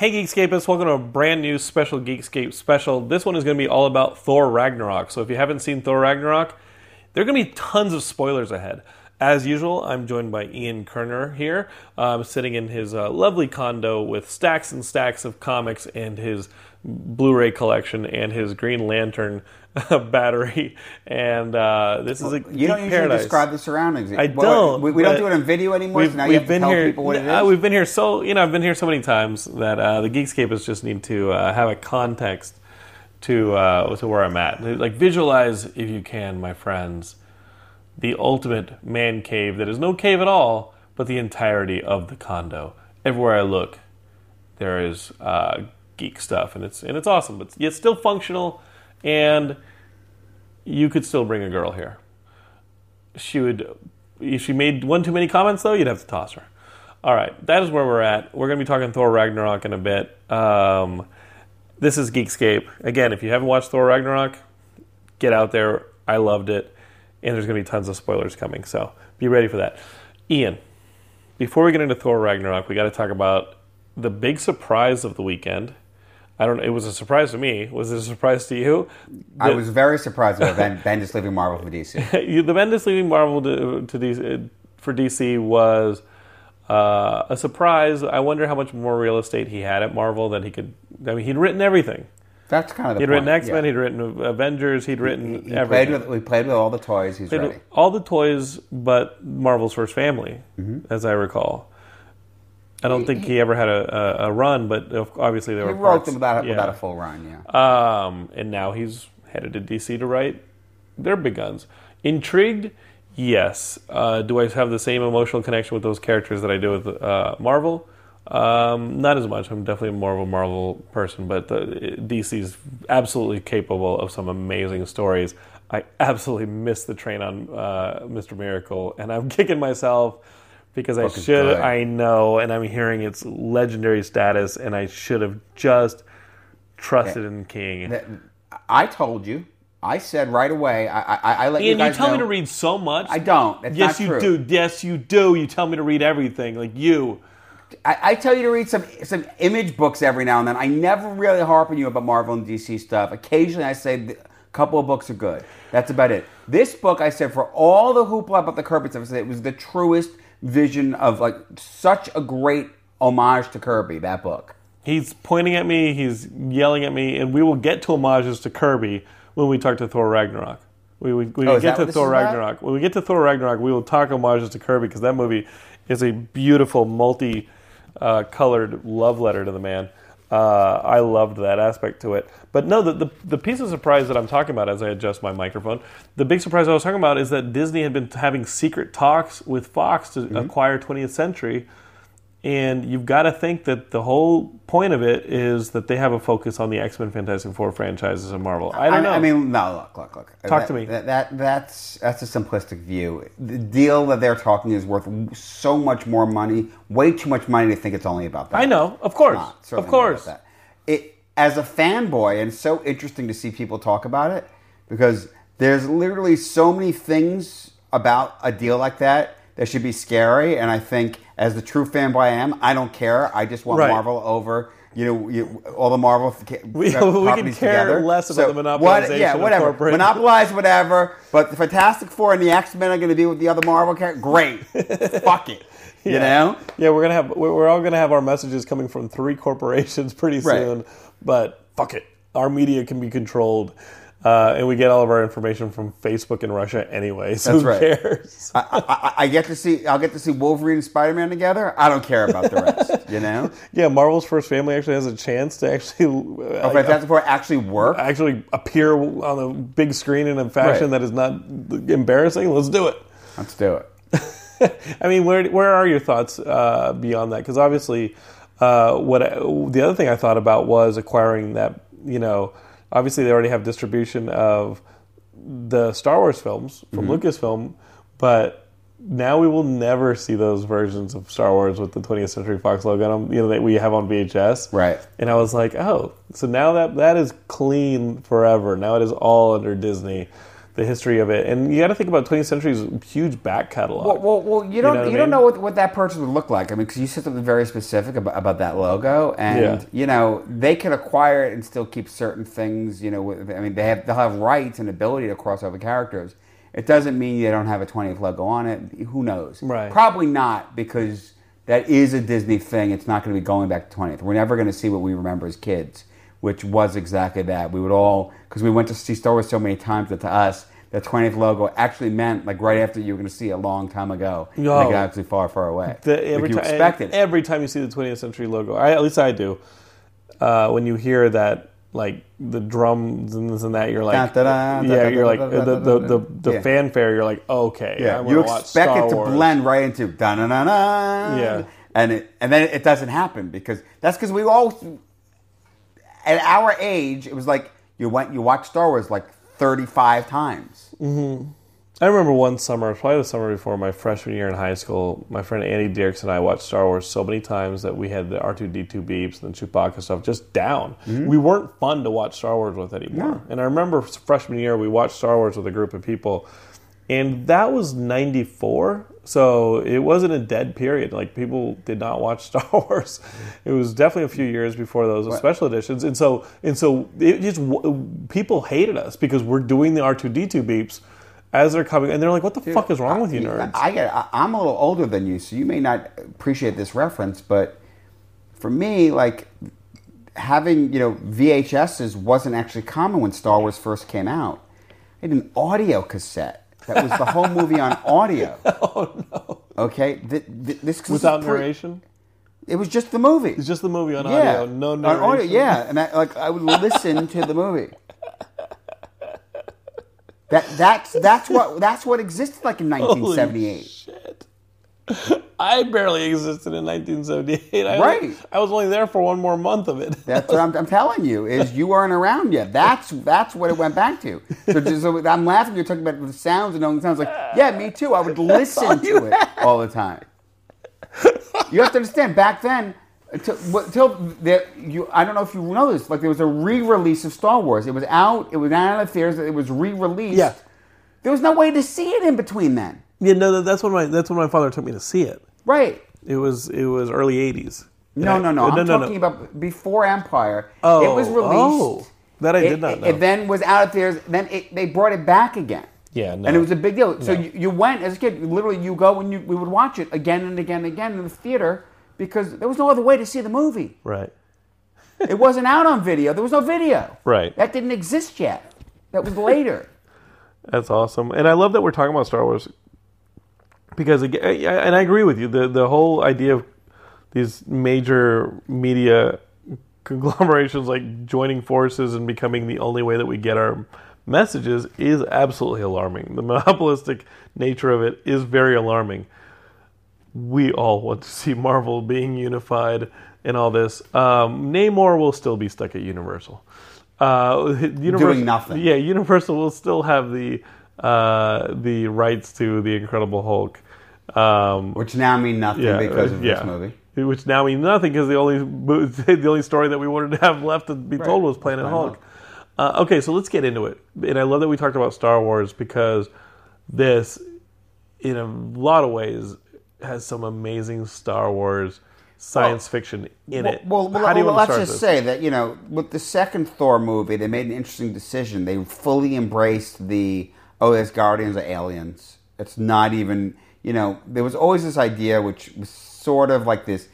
Hey Geekscapists, welcome to a brand new special Geekscape special. This one is going to be all about Thor Ragnarok. So if you haven't seen Thor Ragnarok, there are going to be tons of spoilers ahead. As usual, I'm joined by Ian Kerner here, um, sitting in his uh, lovely condo with stacks and stacks of comics and his Blu-ray collection and his Green Lantern battery. And uh, this is a You don't usually paradise. describe the surroundings. I don't, We, we don't do it on video anymore. We've, so now we've you have been to tell here. people what it is. uh, we've been here so you know I've been here so many times that uh, the Geekscapists just need to uh, have a context to uh, to where I'm at. Like visualize if you can, my friends, the ultimate man cave that is no cave at all, but the entirety of the condo. Everywhere I look, there is uh, geek stuff, and it's and it's awesome, but it's still functional, and you could still bring a girl here. She would if she made one too many comments though you'd have to toss her. All right that is where we're at. We're going to be talking thor ragnarok in a bit. Um, this is geekscape. Again if you haven't watched thor ragnarok get out there. I loved it. And there's going to be tons of spoilers coming so be ready for that. Ian before we get into thor ragnarok we got to talk about the big surprise of the weekend i don't it was a surprise to me was it a surprise to you I was very surprised about Ben, ben just leaving Marvel for DC. you- the Bendis leaving Marvel to, to DC, for DC was uh, a surprise. I wonder how much more real estate he had at Marvel that he could. I mean, he'd written everything. That's kind of the He'd point. written X Men. yeah. He'd written Avengers. He'd written He played everything. with, we played with all the toys. He's Played ready. all the toys, but Marvel's first family, Mm-hmm. as I recall. I don't think he ever had a, a, a run, but obviously there He were wrote parts. them without, yeah. without a full run. Yeah. Um, and now he's headed to DC to write their big guns. Intrigued? Yes. Uh, do I have the same emotional connection with those characters that I do with uh, Marvel? Um, not as much. I'm definitely more of a Marvel person, but the, DC is absolutely capable of some amazing stories. I absolutely missed the train on uh, Mr. Miracle, and I'm kicking myself because I should. I know, and I'm hearing its legendary status, and I should have just trusted in King. That- I told you. I said right away. I, I, I let you Ian, you guys tell me to read so much. I don't. That's yes, not you true. do. Yes, you do. You tell me to read everything, like you. I, I tell you to read some some image books every now and then. I never really harp on you about Marvel and DC stuff. Occasionally, I say a couple of books are good. That's about it. This book, I said, for all the hoopla about the stuff, I said it was the truest vision of like such a great homage to Kirby. That book. He's pointing at me. He's yelling at me, and we will get to homages to Kirby when we talk to Thor Ragnarok. We, we, we Oh, get to Thor is about? Ragnarok. When we get to Thor Ragnarok, we will talk homages to Kirby because that movie is a beautiful, multi uh, colored love letter to the man. Uh, I loved that aspect to it. But no, the, the, the piece of surprise that I'm talking about as I adjust my microphone, the big surprise I was talking about is that Disney had been having secret talks with Fox to Mm-hmm. acquire 20th Century. And you've got to think that the whole point of it is that they have a focus on the X Men Fantastic Four franchises in Marvel. I don't know. I mean, no. Look, look, look. Talk That- to me. That, that that's that's a simplistic view. The deal that they're talking is worth so much more money, way too much money to think it's only about that. I know, of course, not, of course. It as a fanboy, and it's so interesting to see people talk about it because there's literally so many things about a deal like that that should be scary. And I think, as the true fanboy I am, I don't care. I just want Right. Marvel over you know, you, all the Marvel We- uh, we can care together. less about the what- monopolization Yeah, of whatever. Monopolize whatever. But the Fantastic Four and the X Men are going to be with the other Marvel characters. Great. Fuck it. You know. Yeah, we're gonna have we're all gonna have our messages coming from three corporations pretty Right. soon. But fuck it, our media can be controlled, uh, and we get all of our information from Facebook and Russia anyway. So That's who right. cares? I, I, I get to see. I'll get to see Wolverine and Spider Man together. I don't care about the rest. you know. yeah, Marvel's first family actually has a chance to actually uh, Oh, Fantastic Four actually work. actually appear on the big screen in a fashion Right. that is not embarrassing. Let's do it. Let's do it. I mean, where where are your thoughts uh, beyond that? Because obviously, uh, what I, the other thing I thought about was acquiring that. You know, obviously they already have distribution of the Star Wars films from mm-hmm. Lucasfilm, but now we will never see those versions of Star Wars with the 20th Century Fox logo. on them, You know that we have on VHS, Right. And I was like, oh, so now that that is clean forever. Now it is all under Disney. The history of it, and you got to think about 20th Century's huge back catalog. Well, well, well you don't know you, what I don't know what, what that purchase would look like. I mean, because you said something very specific about, about that logo, and Yeah. you know they can acquire it and still keep certain things. You know, with, I mean, they have they'll have rights and ability to cross over characters. It doesn't mean they don't have a 20th logo on it. Who knows? Right. Probably not because that is a Disney thing. It's not going to be going back to 20th. We're never going to see what we remember as kids, which was exactly that. We would all because we went to see Star Wars so many times that to us. The 20th logo actually meant like right after you were going to see it a long time ago, in Yo. a galaxy far, far away. The, like every you time, expected. every time you see the 20th century logo, I, at least I do. Uh, when you hear that, like the drums and this and that, you're like, yeah, you're like the the, the, the Yeah. fanfare. You're like, okay, yeah, you expect it to Wars. blend right into da na na na. Yeah. and it and then it doesn't happen because that's because we all at our age it was like you went you watched Star Wars like 35 times. Mm-hmm. I remember one summer, probably the summer before my freshman year in high school, my friend Andy Dierks and I watched Star Wars so many times that we had the R2D2 beeps and the Chewbacca stuff just down. Mm-hmm. We weren't fun to watch Star Wars with anymore. And I remember freshman year, we watched Star Wars with a group of people, and that was 94. So it wasn't a dead period. Like people did not watch Star Wars. It was definitely a few years before those special editions. And so, and so it just, people hated us because we're doing the R2D2 beeps as they're coming, and they're like, "What the fuck is wrong with you, nerds?" I get. I, I'm a little older than you, so you may not appreciate this reference, but for me, like having you know VHSs wasn't actually common when Star Wars first came out. I had an audio cassette that was the whole movie on audio. Oh no! Okay, th- th- this Without pre- narration, It was just the movie. it's just the movie on yeah, audio, no On narration. audio, yeah, and I, like I would listen to the movie. That that's that's what that's what existed like in Holy 1978. shit! I barely existed in 1978. I Right. Only, I was only there for one more month of it. That's what I'm, I'm telling you is you weren't around yet. That's that's what it went back to. So, just, so I'm laughing. You're talking about the sounds and knowing sounds like yeah, me too. I would listen to it all the time. You have to understand. Back then, until, until you, I don't know if you know this. Like there was a re-release of Star Wars. It was out. It was out of theaters. It was re-released. Yeah. There was no way to see it in between then. Yeah, no, that's when my that's when my father took me to see it. Right. It was it was early 80s. No, no, no. Uh, I'm talking about before Empire. Oh, it was released. oh. That I did it, not know. It then was out of theaters. Then it, they brought it back again. Yeah, no. And it was a big deal. So No. you, you went as a kid. Literally, you go and you, we would watch it again and again and again in the theater because there was no other way to see the movie. Right. It wasn't out on video. There was no video. Right. That didn't exist yet. That was later. That's awesome, and I love that we're talking about Star Wars because, again, and I agree with you. the The whole idea of these major media conglomerations like joining forces and becoming the only way that we get our messages is absolutely alarming. The monopolistic nature of it is very alarming. We all want to see Marvel being unified and all this. Um, Namor will still be stuck at Universal. Uh, Universal, nothing. Yeah, Universal will still have the uh, the rights to the Incredible Hulk. Um, Which now mean nothing yeah, because of yeah. this movie. Which now means nothing because the only the only story that we wanted to have left to be told was Planet Planet Hulk. Uh, okay, so let's get into it. And I love that we talked about Star Wars because this, in a lot of ways, has some amazing Star Wars science fiction in well, it. Well, well, How do you well, let's just this? say that you know, with the second Thor movie, they made an interesting decision. They fully embraced the oh, there's Guardians of aliens. It's not even you know. There was always this idea, which was sort of like this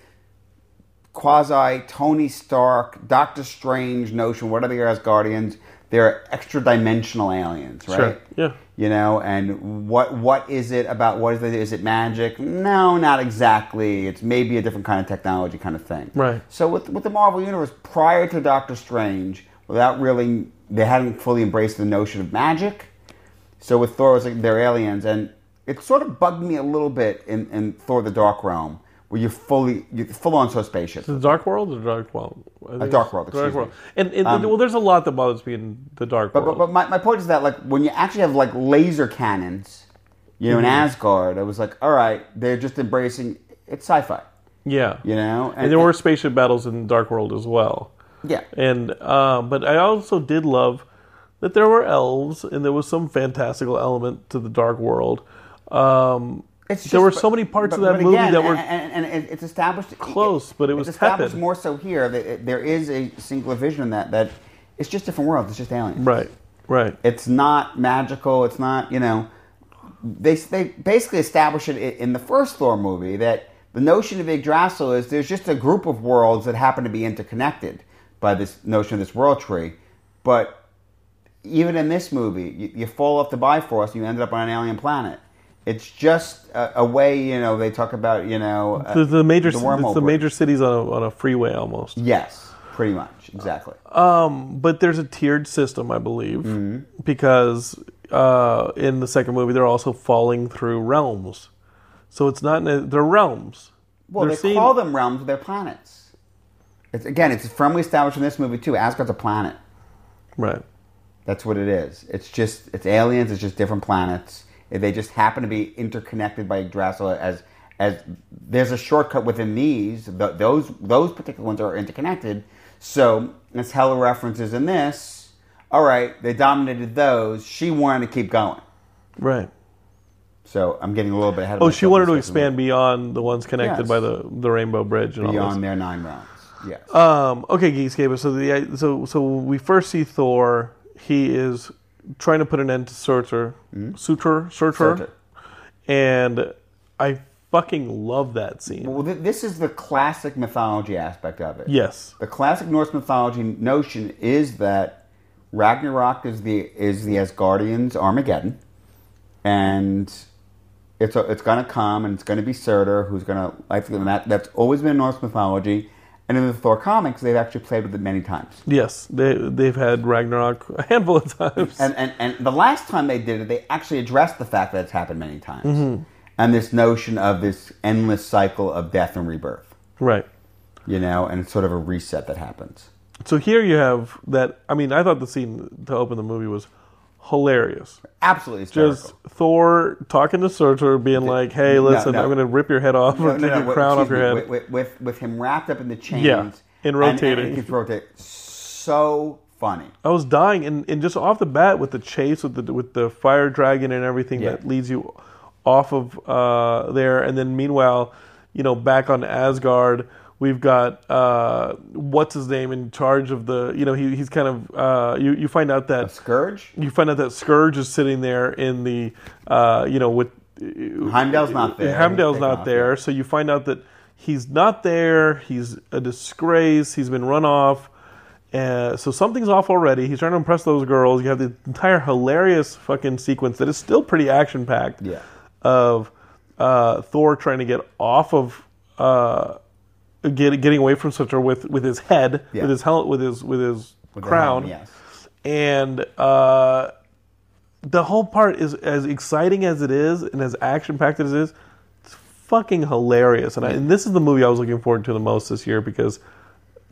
quasi Tony Stark, Doctor Strange notion. What are the Asgardians? They're extra dimensional aliens, right? Sure, yeah. You know, and what what is it about? What is it? Is it magic? No, not exactly. It's maybe a different kind of technology, kind of thing. Right. So with with the Marvel universe, prior to Doctor Strange, without really, they hadn't fully embraced the notion of magic. So with Thor, it was like they're aliens, and it sort of bugged me a little bit in, in Thor: The Dark Realm, where you fully you full on so spaceship. The Dark World or Dark World? Think Dark it's World, Dark World. me. And, and Um, well, there's a lot that bothers me in the Dark But, World. but, but my, my point is that like when you actually have like laser cannons, you know, in Mm-hmm. Asgard, I was like, all right, they're just embracing it's sci-fi, yeah. you know, And there were spaceship battles in the Dark World as well. yeah, And um, but I also did love that there were elves and there was some fantastical element to the Dark World. Um, It's there were just- so many parts but- of that movie again, that were and, and, and it's established Close, but it was it's established tepid. more so here that there is a singular vision in that that it's just different worlds. It's just aliens. right, right. It's not magical. It's not you know. They they basically establish it in the first Thor movie that the notion of Yggdrasil is there's just a group of worlds that happen to be interconnected by this notion of this world tree, but even in this movie, you, you fall off the Bifrost, you ended up on an alien planet. It's just a, a way, you know. They talk about, you know, uh, The, the major the it's the major cities on a, on a freeway almost. Yes, pretty much, exactly. But there's a tiered system, I believe, Mm-hmm. because uh, in the second movie they're also falling through realms. So it's not they're realms. well, they're they seeing- call them realms, they're planets. It's, again, it's firmly established in this movie too. Asgard's a planet. right. That's what it is. It's just it's aliens. It's just different planets. They just happen to be interconnected by Yggdrasil as as there's a shortcut within these. Th those those particular ones are interconnected. So as Hela references in this, all right, they dominated those. She wanted to keep going. Right. So I'm getting a little bit ahead of Oh, she wanted to expand beyond the ones connected Yes. by the the Rainbow Bridge and all beyond their nine realms. Yes. Um, okay, Geekscape. So the so so we first see Thor. He is trying to put an end to Surtur, hmm? Surtur, Surtur, Surtur. and I fucking love that scene. well, th- this is the classic mythology aspect of it. Yes. The classic Norse mythology notion is that Ragnarok is the is the Asgardians' Armageddon, and it's a, it's going to come and it's going to be Surtur who's going to like and that that's always been Norse mythology, and in the Thor comics they've actually played with it many times. Yes, they they've had Ragnarok a handful of times. And, and and the last time they did it, they actually addressed the fact that it's happened many times, Mm-hmm. and this notion of this endless cycle of death and rebirth, right. you know, and it's sort of a reset that happens. So here you have that. I mean, I thought the scene to open the movie was hilarious. Absolutely hysterical. Just Thor talking to Surtur, being like, "Hey, listen, no. I'm going to rip your head off or take your crown off your me, head." With, with, with him wrapped up in the chains. Yeah, and And, rotating. and keeps rotating. So funny. I was dying, and, and just off the bat with the chase with the with the fire dragon and everything Yeah. that leads you off of uh, there, and then meanwhile, you know, back on Asgard, we've got uh, what's his name in charge of the, you know, he, he's kind of uh, you you find out that Skurge? you find out that Skurge is sitting there in the, uh, you know, with Heimdall's not there. Heimdall's not there, so you find out that he's not there. He's a disgrace. He's been run off. Uh, so something's off already. He's trying to impress those girls. You have the entire hilarious fucking sequence that is still pretty action packed. Yeah. Of uh, Thor trying to get off of uh, get, getting away from Surtur with with his head, Yeah. with his helmet, with his with his With crown helmet, yes. and uh, the whole part is as exciting as it is and as action packed as it is. It's fucking hilarious, and, I, and this is the movie I was looking forward to the most this year because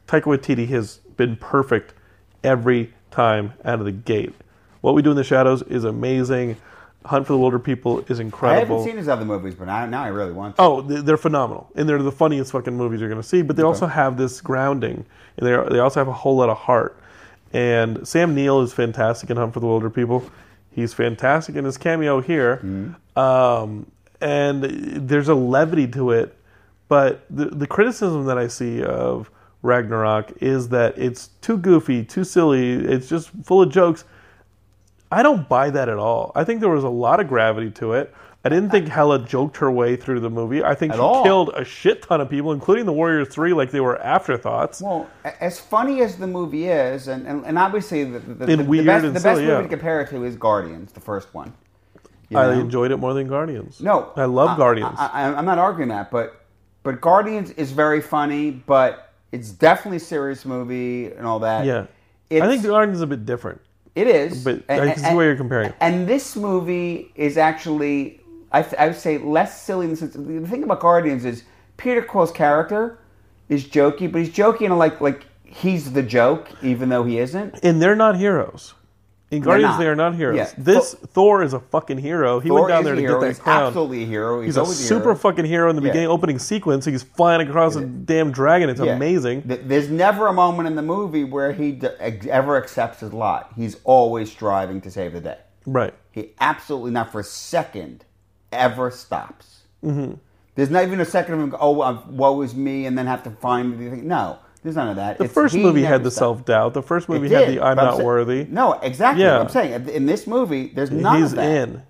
Taika Waititi has been perfect every time out of the gate. What we do in the shadows is amazing. Hunt for the Wilderpeople is incredible. I haven't seen his other movies, but now, now I really want to. Oh, they- they're phenomenal, and they're the funniest fucking movies you're going to see. But they also have this grounding, and they they also have a whole lot of heart. And Sam Neill is fantastic in Hunt for the Wilderpeople. He's fantastic in his cameo here, um, and there's a levity to it But the the criticism that I see of Ragnarok is that it's too goofy, too silly. It's just full of jokes. I don't buy that at all. I think there was a lot of gravity to it. I didn't think Hela joked her way through the movie. I think At she all. killed a shit ton of people, including the Warriors Three, like they were afterthoughts. Well, a- as funny as the movie is, and, and, and obviously the, the, And the, weird best, and the best silly, movie yeah. to compare it to is Guardians, the first one. You I know? enjoyed it more than Guardians. No, I love Guardians. I, I, I'm not arguing that, but but Guardians is very funny, but it's definitely a serious movie and all that. yeah, It's, I think Guardians is a bit different. It is. but I can see where you're comparing. And this movie is actually, I, th- I would say, less silly in the sense. The thing about Guardians is Peter Quill's character is jokey, but he's jokey in a like like he's the joke, even though he isn't. And they're not heroes. In Guardians, they are not heroes. Yeah. This Thor- Thor is a fucking hero. He Thor went down there to get that He's crown. absolutely a hero. He's, He's a super hero. fucking hero in the Yeah. beginning opening sequence. He's flying across a damn dragon. It's Yeah. amazing. There's never a moment in the movie where he d- ever accepts his lot. He's always striving to save the day. Right. He absolutely not for a second ever stops. Mm-hmm. There's not even a second of him. Oh, uh, woe is me, and then have to find the thing. No, there's none of that. The It's- first movie had the self doubt. The first movie had the I'm not sa- worthy. No, exactly. Yeah. What I'm saying in this movie, there's none He's of that. in.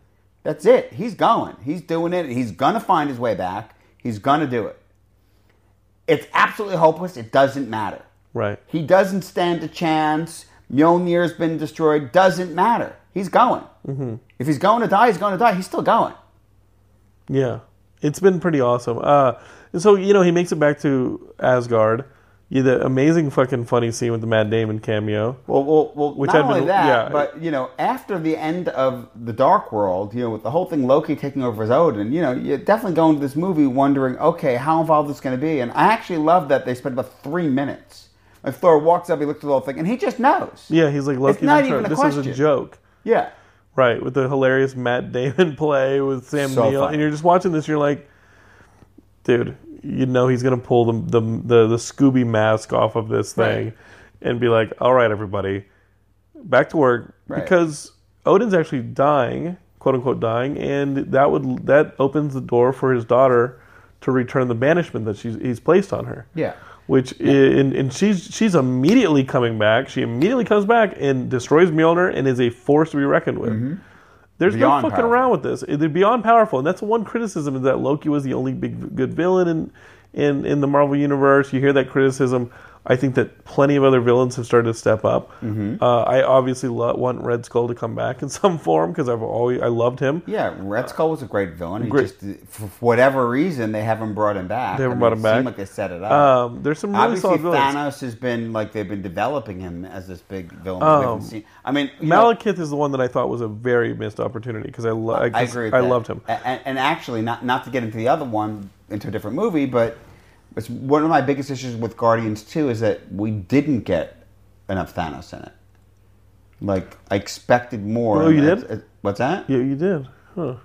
That's it. He's going. He's doing it. He's gonna find his way back. He's gonna do it. It's absolutely hopeless. It doesn't matter. Right. He doesn't stand a chance. Mjolnir's been destroyed. Doesn't matter. He's going. Mm-hmm. If he's going to die, he's going to die. He's still going. Yeah, it's been pretty awesome. Uh, so you know he makes it back to Asgard. Yeah, the amazing fucking funny scene with the Matt Damon cameo. Well, well, well Which not I've only been- that, yeah. but you know, after the end of the Dark World, you know, with the whole thing Loki taking over as Odin, you know, you're definitely going to this movie wondering, okay, how involved is going to be? And I actually love that they spent about three minutes. Like Thor walks up, he looks at the whole thing, and he just knows. Yeah, he's like Loki's not in charge. even a This is a joke. Yeah. Right, with the hilarious Matt Damon play with Sam So Neill, funny. and you're just watching this. You're like, dude, you know he's gonna pull the the the, the Scooby mask off of this thing, Right. and be like, all right, everybody, back to work Right. because Odin's actually dying, quote unquote dying, and that would that opens the door for his daughter to return the banishment that she's he's placed on her. Yeah. Which i and, and she's she's immediately coming back. She immediately comes back and destroys Mjolnir and is a force to be reckoned with. Mm-hmm. Beyond no fucking powerful. around with this. They're beyond powerful, and that's one criticism is that Loki was the only big good villain in in in the Marvel universe. You hear that criticism. I think that plenty of other villains have started to step up. Mm-hmm. Uh, I obviously lo- want Red Skull to come back in some form because I've always I loved him. Yeah, Red Skull was a great villain. He Great. just, for whatever reason, they haven't brought him back. They haven't I mean, brought him it back. Seemed like they set it up. Um, there's some really Obviously, solid villains. Thanos has been like they've been developing him as this big villain. Um. I mean, know, Malekith is the one that I thought was a very missed opportunity because I, lo- I 'cause agree. I that. loved him. And, and actually, not not to get into the other one, into a different movie, but it's one of my biggest issues with Guardians Two is that we didn't get enough Thanos in it. Like I expected more. Oh, you did? it- uh, what's that? Yeah, you did. Huh.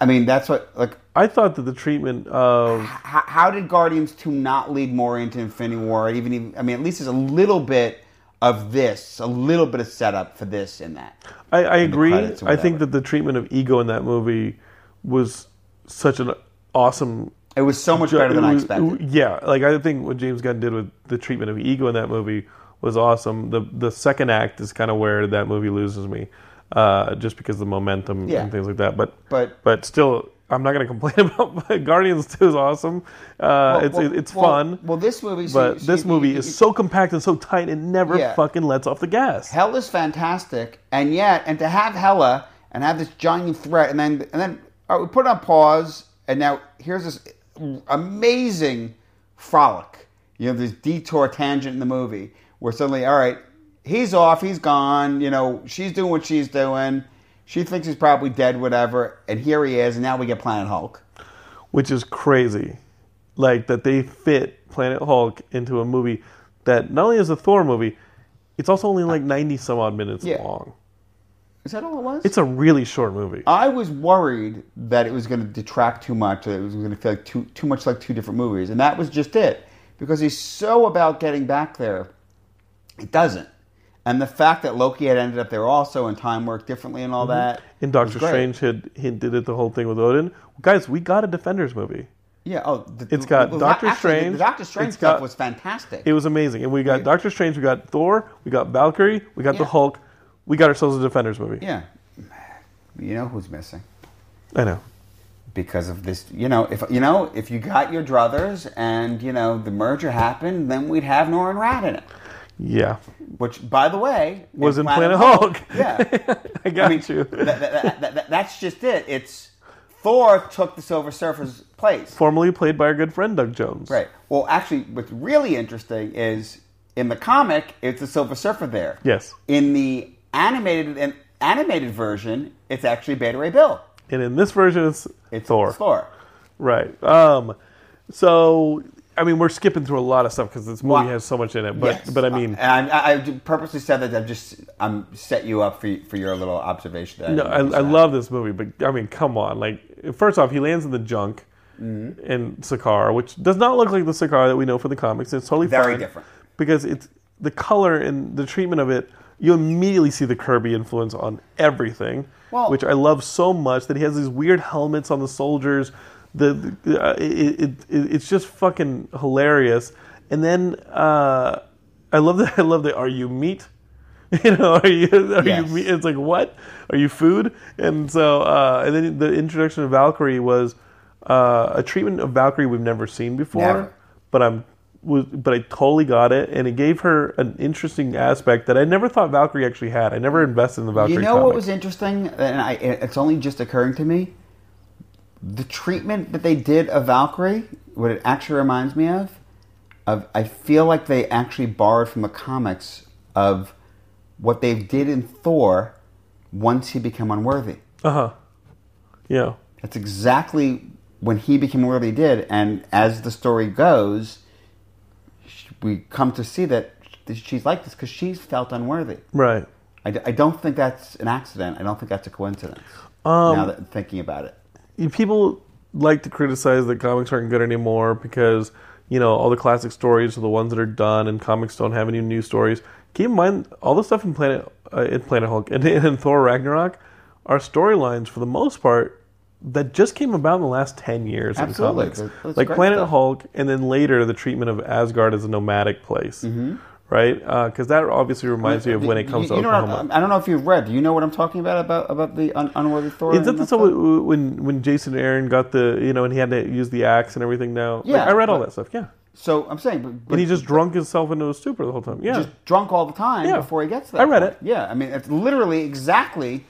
I mean, that's what like. I thought that the treatment of How, how did Guardians Two not lead more into Infinity War? Even, even I mean, at least there's a little bit of this, a little bit of setup for this and that. I, I the agree. I think that the treatment of ego in that movie was such an awesome. It was so much better than I expected. Yeah, like I think what James Gunn did with the treatment of ego in that movie was awesome. The the second act is kind of where that movie loses me, uh, just because of the momentum Yeah. and things like that. But But- but still, I'm not going to complain about Guardians Two is awesome. Uh, it's well, it's fun. Well, this movie, so- but so this you- movie you- is so compact and so tight, it never Yeah. fucking lets off the gas. Hell is fantastic, and yet, and to have Hela and have this giant threat, and then and then right, we put it on pause, and now here's this amazing frolic. You know, this detour tangent in the movie where suddenly, all right, he's off, he's gone. You know, she's doing what she's doing. She thinks he's probably dead, whatever, and here he is, and now we get Planet Hulk. which is crazy. Like that they fit Planet Hulk into a movie that not only is a Thor movie, it's also only like uh, ninety some odd minutes Yeah. long. Is that all it was? It's a really short movie. I was worried that it was going to detract too much, that it was going to feel like too too much like two different movies, and that was just it. Because he's so about getting back there, it doesn't. And the fact that Loki had ended up there also, and time worked differently, and all mm-hmm. that. and Doctor. Strange had hinted it the whole thing with Odin. Guys, we got a Defenders movie. Yeah. Oh, the, It's got well, Doctor actually, Strange, The Doctor Strange stuff got- was fantastic. It was amazing, and we got Doctor Strange, we got Thor, we got Valkyrie, we got the Hulk, we got ourselves a Defenders movie. yeah. You know who's missing? I know. because of this. You know, if you know, if you got your druthers and you know the merger happened, then we'd have Norrin Radd in it. Yeah, Which, by the way, Was in Planet Hulk. Yeah, I got you. that- that- that- that- that's just it. It's Thor took the Silver Surfer's place. formerly played by our good friend Doug Jones. Right. Well, actually, what's really interesting is in the comic, it's the Silver Surfer there. Yes. In the animated and animated version, it's actually Beta Ray Bill. And in this version, it's, It's Thor. Thor. Right. Um. So, I mean, we're skipping through a lot of stuff because this movie Well, has so much in it. But, Yes. but I mean, and I, I purposely said that I've just I'm set you up for for your little observation. That No, I, I love this movie, but I mean, come on! Like, first off, he lands in the junk Mm-hmm. in Sakaar, which does not look like the Sakaar that we know from the comics. It's totally Very different. because it's the color and the treatment of it. You immediately see the Kirby influence on everything, Well- which I love so much. That he has these weird helmets on the soldiers. The, the uh, it, it, it, it's just fucking hilarious. And then uh, I love that. I love that. Are you meat? You know, are you are Yes. you meat? It's like what? Are you food? And so, uh, and then the introduction of Valkyrie was uh, a treatment of Valkyrie we've never seen before. Never. But I'm, was, but I totally got it, and it gave her an interesting aspect that I never thought Valkyrie actually had. I never invested in the Valkyrie. You know what was interesting, and I, it's only just occurring to me. The treatment that they did of Valkyrie, what it actually reminds me of, of I feel like they actually borrowed from the comics of what they did in Thor once he became unworthy. Uh huh. Yeah. That's exactly when he became unworthy did, and as the story goes, we come to see that she's like this because she's felt unworthy. Right. I, d- I don't think that's an accident. I don't think that's a coincidence. Um, now that I'm thinking about it, people like to criticize that comics aren't good anymore because you know all the classic stories are the ones that are done, and comics don't have any new stories. Keep in mind, all the stuff in Planet uh, in Planet Hulk and in Thor Ragnarok are storylines for the most part that just came about in the last ten years Absolutely. in comics, That's- that's like Planet stuff. Hulk, and then later the treatment of Asgard as a nomadic place, Mm-hmm. right? Because that obviously reminds me of when it comes you, to you what Oklahoma. I don't know if you've read. Do you know what I'm talking about about about the un- unworthy Thor? Is that the that stuff stuff? when when- Jason Aaron got the you know and he had to use the axe and everything? Now, Like, Yeah, I read all that stuff. Yeah, So I'm saying, but, but and he just drunk himself into a stupor the whole time. Yeah, just drunk all the time Yeah. before he gets there. I read it. Yeah, I mean, it's literally exactly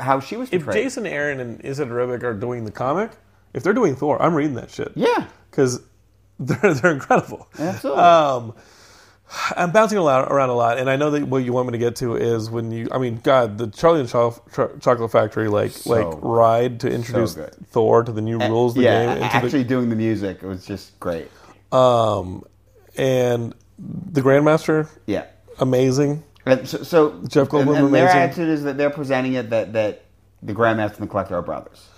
how she was if portrayed. Jason Aaron and Esad Ribic are doing the comic, if they're doing Thor, I'm reading that shit. Yeah. because they're they're incredible. Absolutely. Um, I'm bouncing around a lot, and I know that what you want me to get to is when you. I mean, God, the Charlie and Cho- Cho- Chocolate Factory like So like ride to introduce good. Thor to the new rules of the yeah, game. and to the- actually doing the music it was just great. Um, and the Grandmaster, Yeah. amazing. So, so Jeff Goldblum, and, and their amazing. attitude is that they're presenting it that, that the Grandmaster and the Collector are brothers.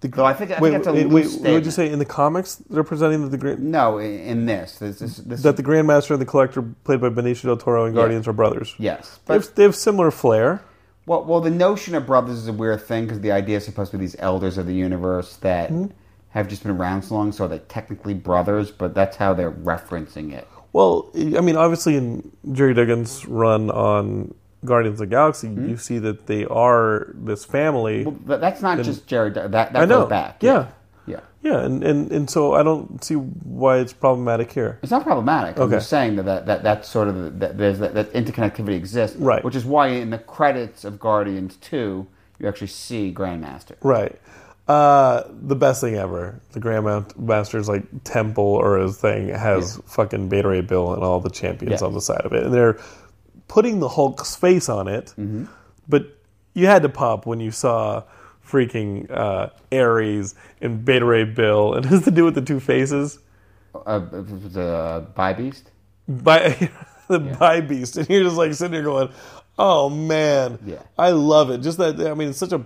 The, Though I think- I think wait, that's a wait, loose wait, would you say in the comics? They're presenting that the Grand, No, in, in this, this, this, this that the Grandmaster and the Collector, played by Benicio del Toro and Yeah. Guardians, are brothers. yes, they have, they have similar flair. well, well, the notion of brothers is a weird thing because the idea is supposed to be these elders of the universe that Hmm? Have just been around so long, so they're technically brothers, but that's how they're referencing it. Well, I mean, obviously, in Gerry Duggan's run on Guardians of the Galaxy, mm-hmm. you see that they are this family. Well, that's not just Jared. That that I know. goes back. Yeah. yeah. yeah, and, and, and so I don't see why it's problematic here. It's not problematic. I'm Okay. just saying that that, that that's sort of the, that there's that, that interconnectivity exists, Right. Which is why in the credits of Guardians Two, you actually see Grandmaster. Right. Uh, the best thing ever. The Grandmaster's like temple or his thing has fucking Beta Ray Bill and all the champions Yeah. on the side of it, and they're putting the Hulk's face on it. Mm-hmm. But you had to pop when you saw freaking uh, Ares and Beta Ray Bill, and has to do with the two faces? Uh, the Bi-Beast. by the Bi-Beast and you're just like sitting there going oh man Yeah. i love it just that i mean it's such a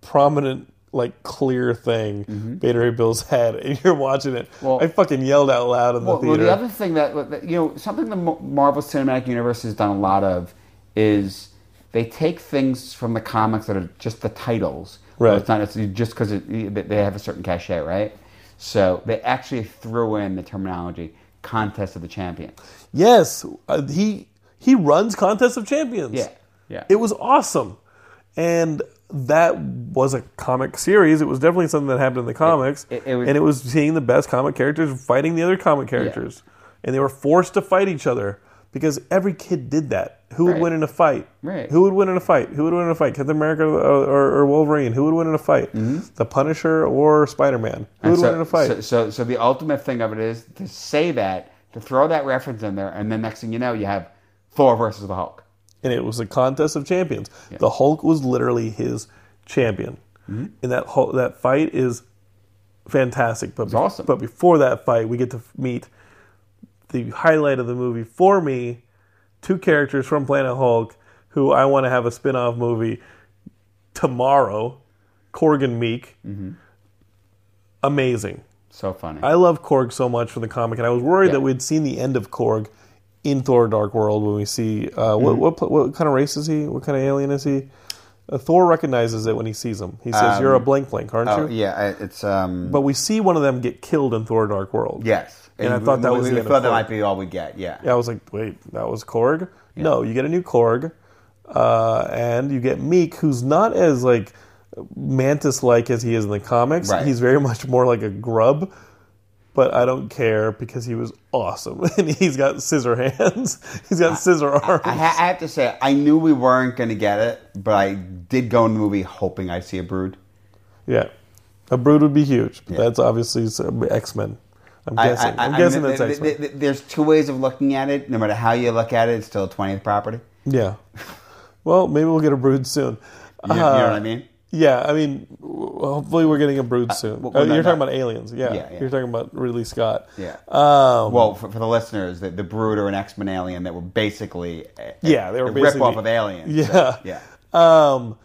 prominent like clear thing beta ray bill's head and you're watching it Mm-hmm. Well- i fucking yelled out loud in the Well, well, theater the other thing that, you know, something the Marvel Cinematic Universe has done a lot of is they take things from the comics that are just the titles. Right. It's not it's just because it, they have a certain cachet, right? So they actually threw in the terminology "contest of the champions." Yes, uh, he he runs Contest of Champions. Yeah, yeah. It was awesome, and that was a comic series. It was definitely something that happened in the comics, it- it was- and it was seeing the best comic characters fighting the other comic characters, and they were forced to fight each other because every kid did that. Who would Right. win in a fight? Right. Who would win in a fight? Who would win in a fight? Captain America or, or, or Wolverine? Who would win in a fight? The Punisher or Spider Man? Who would Mm-hmm. so, win in a fight? So, so, so the ultimate thing of it is to say that, to throw that reference in there, and then next thing you know, you have Thor versus the Hulk. And it was a contest of champions. The Hulk was literally his champion, Mm-hmm. and that Hulk, that fight is fantastic. But be- awesome. But before that fight, we get to meet the highlight of the movie for me: two characters from Planet Hulk who I want to have a spin-off movie tomorrow. Korg and Meek, Mm-hmm. amazing. So funny. I love Korg so much from the comic, and I was worried Yeah. that we'd seen the end of Korg in Thor: Dark World when we see uh, Mm-hmm. what, what what kind of race is he? What kind of alien is he? Uh, Thor recognizes it when he sees him. He says, "You're a blank blank, aren't oh you?" yeah, it's um. But we see one of them get killed in Thor: Dark World. yes, And I thought that we, was we thought that might be all we get. Yeah. Yeah, I was like, "Wait, that was Korg?" No, you get a new Korg, uh, and you get Meek, who's not as like mantis like as he is in the comics. Right. He's very much more like a grub. But I don't care because he was awesome, and he's got scissor hands. He's got scissor arms. I, ha- I have to say, I knew we weren't going to get it, but I did go in the movie hoping I'd see a Brood. yeah, a brood would be huge. But Yeah. that's obviously uh, X Men. I'm guessing. I, I, am I guessing that's X Men. There's two ways of looking at it. No matter how you look at it, it's still a 20th property. Yeah. Well, maybe we'll get a brood soon. You, you know what I uh, mean? Yeah, I mean, hopefully we're getting a brood soon. well, Uh, no, you're no. talking about aliens, yeah. Yeah, yeah. You're talking about Ridley Scott. Yeah. Um, Well, for, for the listeners, the, the Brood are an X-Men alien that were basically a, Yeah, they were a basically- rip-off of aliens. Yeah. So, yeah. Um,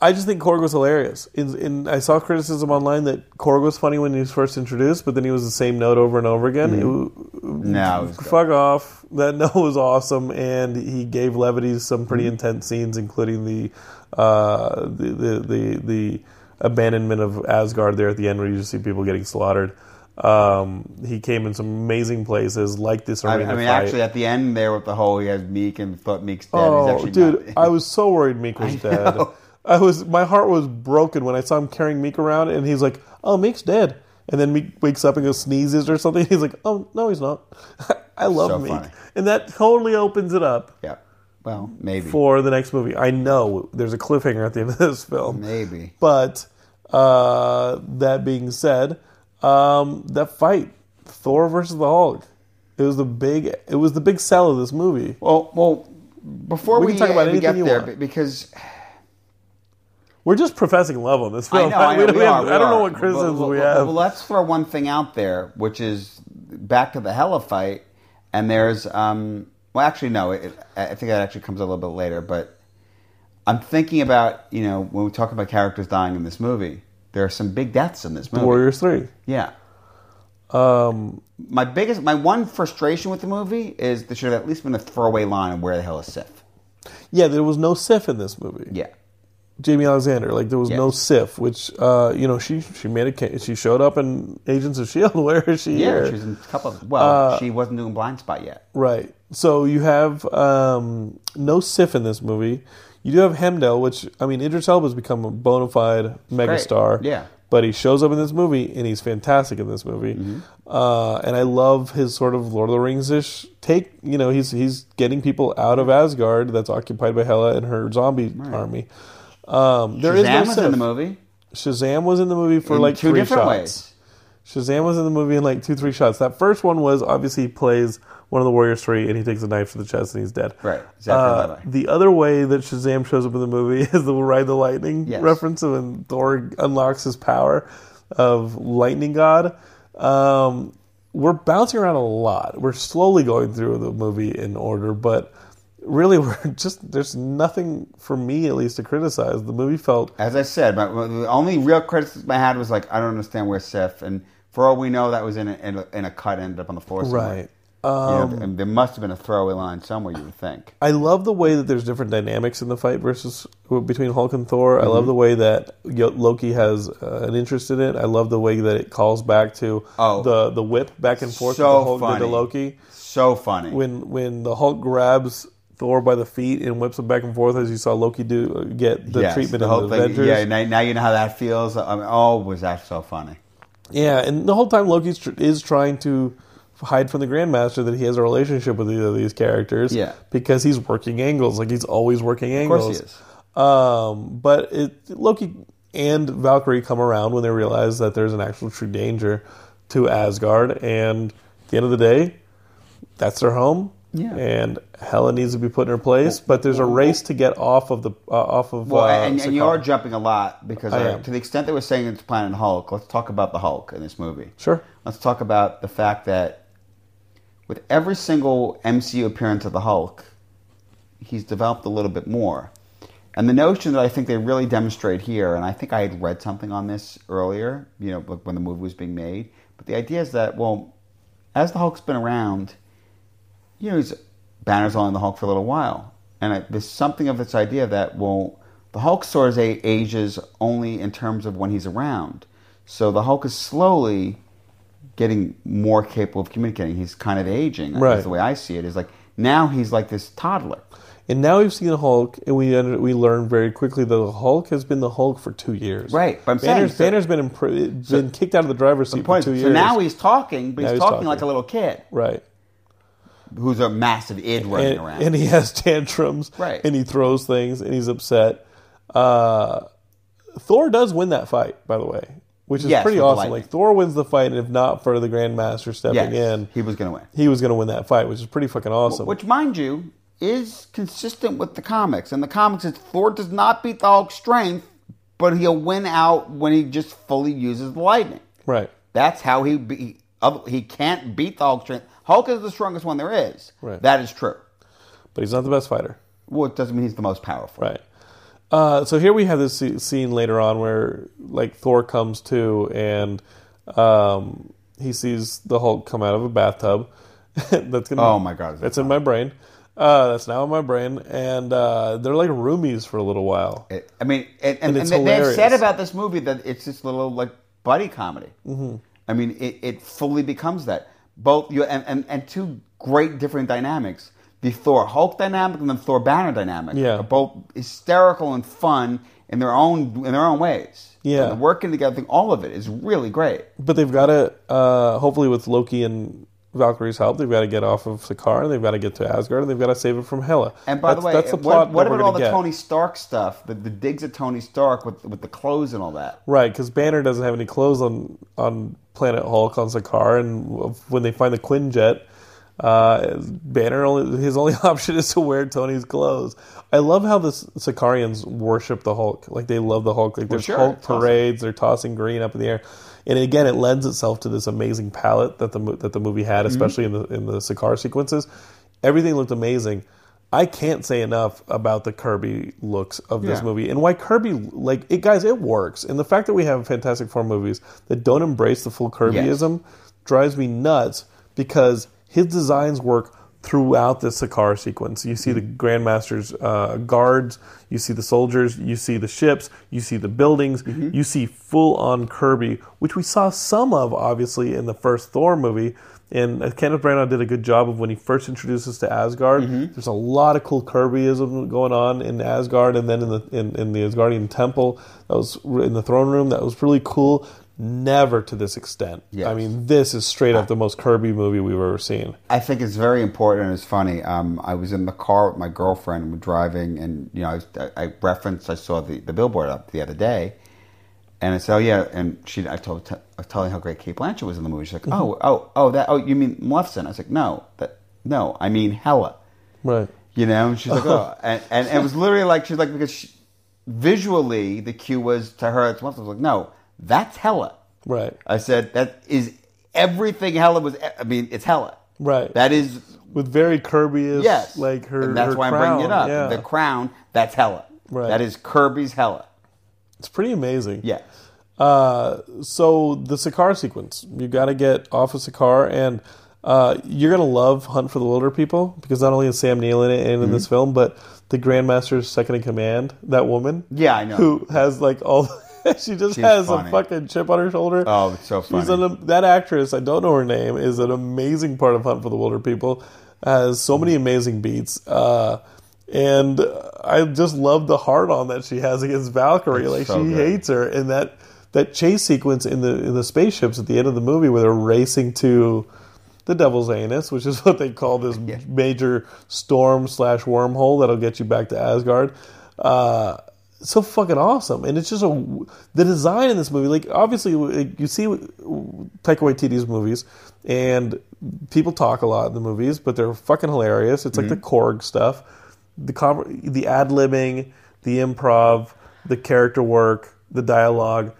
I just think Korg was hilarious. In, in, I saw criticism online that Korg was funny when he was first introduced, but then he was the same note over and over again. It- No, it was good. fuck off. That note was awesome, and he gave levity some pretty Mm-hmm. intense scenes, including the, uh, the, the the the abandonment of Asgard there at the end, where you just see people getting slaughtered. Um, he came in some amazing places, like this I, arena I mean, fight. actually, at the end there with the whole, he has Meek and thought Meek's dead. Oh, actually dude, not. I was so worried Meek was I dead. I was, my heart was broken when I saw him carrying Meek around, and he's like, "Oh, Meek's dead." And then Meek wakes up and goes sneezes or something. He's like, "Oh, no, he's not." I love So Meek, funny. and that totally opens it up yeah. Well, maybe. for the next movie. I know there's a cliffhanger at the end of this film, Maybe. but uh, that being said, um, that fight, Thor versus the Hulk, it was the big, it was the big sell of this movie. Well, well, before We we, can talk about anything there, want. because We're just professing love on this I film. know, I, know, We don't- we have- are, I don't know what criticisms we but- have. Well, let's throw one thing out there, which is back to the Hela fight, and there's, um, well, actually, no, it, I think that actually comes a little bit later, but I'm thinking about, you know, when we talk about characters dying in this movie, there are some big deaths in this movie. Warriors Three. Yeah. Um, My biggest, my one frustration with the movie is there should have at least been a throwaway line of where the hell is Sif. yeah, there was no Sif in this movie. Yeah. Jaimie Alexander, like there was no Sif, which uh, you know she she made a she showed up in Agents of Shield. Where is she? Yeah, here? she was in a couple of, well, she wasn't doing Blindspot yet. Right. So you have um, no Sif in this movie. You do have Heimdall, which I mean, Idris Elba's become a bona fide megastar. Yeah. But he shows up in this movie, and he's fantastic in this movie. Mm-hmm. Uh, and I love his sort of Lord of the Rings ish take. You know, he's he's getting people out of Asgard that's occupied by Hela and her zombie army. Um, there is Shazam no was in the movie. Shazam was in the movie for in like two three different shots. ways. Shazam was in the movie in like two, three shots. That first one was obviously he plays one of the Warriors Three and he takes a knife to the chest and he's dead. Right. Uh, the other way that Shazam shows up in the movie is the Ride the Lightning Yes. reference when Thor unlocks his power of Lightning God. Um, we're bouncing around a lot. We're slowly going through the movie in order, but really, we're just there's nothing for me at least to criticize. The movie felt As I said, my, the only real criticism I had was like, I don't understand where Sif, and for all we know, that was in a, in a, in a cut, ended up on the floor. somewhere. Right. You know, and there must have been a throwaway line somewhere. You would think. I love the way that there's different dynamics in the fight versus between Hulk and Thor. I love the way that Loki has uh, an interest in it. I love the way that it calls back to Oh. the the whip back and forth So the Hulk funny. to Loki. So funny. When when the Hulk grabs Thor by the feet and whips him back and forth, as you saw Loki do uh, get the Yes, treatment the whole the thing. Avengers. Yeah, now, now you know how that feels. I mean, oh, was that so funny? Yeah, and the whole time Loki is trying to hide from the Grandmaster that he has a relationship with either of these characters. Yeah. because he's working angles, like he's always working angles. Of course he is. Um, but it, Loki and Valkyrie come around when they realize that there's an actual true danger to Asgard, and at the end of the day, that's their home. Yeah. and Hela needs to be put in her place. But there's a race to get off of the uh, off of. Well, uh, and, and you are jumping a lot because I uh, am. to the extent that we're saying it's Planet Hulk, let's talk about the Hulk in this movie. Sure. Let's talk about the fact that with every single MCU appearance of the Hulk, he's developed a little bit more. And the notion that I think they really demonstrate here, and I think I had read something on this earlier, you know, when the movie was being made, but the idea is that, well, as the Hulk's been around, you know, he's, Banner's only the Hulk for a little while. And I, there's something of this idea that, well, the Hulk sort of a- ages only in terms of when he's around. So the Hulk is slowly getting more capable of communicating. He's kind of aging. Right. That's the way I see it. Is like now he's like this toddler. And now we've seen the Hulk, and we under, we learn very quickly that the Hulk has been the Hulk for two years. Right, but I'm Banner's, saying, so- Banner's been impr- been kicked out of the driver's seat for Point- two so years. So now he's talking, but he's, he's talking, talking. like a little kid right, who's a massive id running and, around. and he has tantrums. Right. and he throws things, and he's upset. Uh, Thor does win that fight, by the way, which is Yes, pretty awesome. Like Thor wins the fight, and if not for the Grandmaster stepping yes, in, he was going to win. he was going to win that fight, which is pretty fucking awesome. Which, mind you, is consistent with the comics. And the comics is Thor does not beat the Hulk's strength, but he'll win out when he just fully uses the lightning. right, That's how he be, he can't beat the Hulk's strength. Hulk is the strongest one there is. Right. That is true. but he's not the best fighter. Well, it doesn't mean he's the most powerful. Right. Uh, so here we have this scene later on where like Thor comes to and um, he sees the Hulk come out of a bathtub. that's gonna. Oh my God, That's in my brain. Uh, that's now in my brain, and uh, they're like roomies for a little while. It- I mean, and, and, And and they, they've said about this movie that it's this little like buddy comedy. Mm-hmm. I mean, it, it fully becomes that. Both you and, and, and two great different dynamics: the Thor Hulk dynamic and the Thor Banner dynamic. Yeah. are both hysterical and fun in their own in their own ways. Yeah. And working together, I think all of it is really great. But they've got to, uh, hopefully, with Loki and Valkyrie's help, they've got to get off of the Sakaar, and they've got to get to Asgard, and they've got to save it from Hela. And by that's, the way, that's the what, plot what we're about all the get. Tony Stark stuff? The, the digs at Tony Stark with with the clothes and all that. Right, because Banner doesn't have any clothes on on Planet Hulk on Sakaar, and when they find the Quinjet, uh, Banner only his only option is to wear Tony's clothes. I love how the Sakaarians worship the Hulk. Like they love the Hulk. Like there's sure, Hulk awesome. parades. They're tossing green up in the air, and again, it lends itself to this amazing palette that the that the movie had, Mm-hmm. especially in the in the Sakaar sequences. Everything looked amazing. I can't say enough about the Kirby looks of this Yeah. movie and why Kirby like it guys it works. And the fact that we have Fantastic Four movies that don't embrace the full Kirbyism drives me nuts because his designs work throughout the Sakaar sequence. You see the Grandmaster's uh, guards, you see the soldiers, you see the ships, you see the buildings, you see full on Kirby, which we saw some of obviously in the first Thor movie. And uh, Kenneth Branagh did a good job of when he first introduced us to Asgard. There's a lot of cool Kirbyism going on in Asgard, and then in the in, in the Asgardian temple that was in the throne room. That was really cool. Never to this extent. Yes. I mean, this is straight up the most Kirby movie we've ever seen. I think it's very important and it's funny. Um, I was in the car with my girlfriend and we're driving, and you know, I, was, I, referenced I saw the, the billboard up the other day, and I said, "Oh yeah," and she I told t- I was telling how great Cate Blanchett was in the movie. She's like, Mm-hmm. "Oh, oh, oh, that oh, you mean Maleficent?" I was like, "No, that no, I mean Hela." Right. You know, and she's like, "Oh," and, and it was literally like she's like because she, visually the cue was to her. It's Maleficent. I was like, "No, that's Hela." Right. I said that is everything Hela was. I mean, it's Hela. Right. That is With very Kirby yes. like her. And that's her why I'm bringing it up. Yeah. The crown. That's Hela. Right. That is Kirby's Hela. It's pretty amazing. Yes. Uh, so the Sakaar sequence, you got to get off of Sakaar, and Uh, you're gonna love Hunt for the Wilderpeople because not only is Sam Neill in it and in this Mm-hmm. film, but the Grandmaster's second in command, that woman, Yeah, I know. who has like all. she just She's has funny. a fucking chip on her shoulder. Oh, it's so She's funny. an, that actress, I don't know her name, is an amazing part of Hunt for the Wilderpeople. Has so many amazing beats. Uh, and I just love the heart on that she has against Valkyrie. It's like so she good. hates her, and that that chase sequence in the in the spaceships at the end of the movie where they're racing to the Devil's Anus, which is what they call this major storm slash wormhole that'll get you back to Asgard. Uh, so fucking awesome, and it's just a the design in this movie. Like obviously, you see Taika Waititi's movies, and people talk a lot in the movies, but they're fucking hilarious. It's like the mhm. Korg stuff, the com- the ad libbing, the improv, the character work, the dialogue.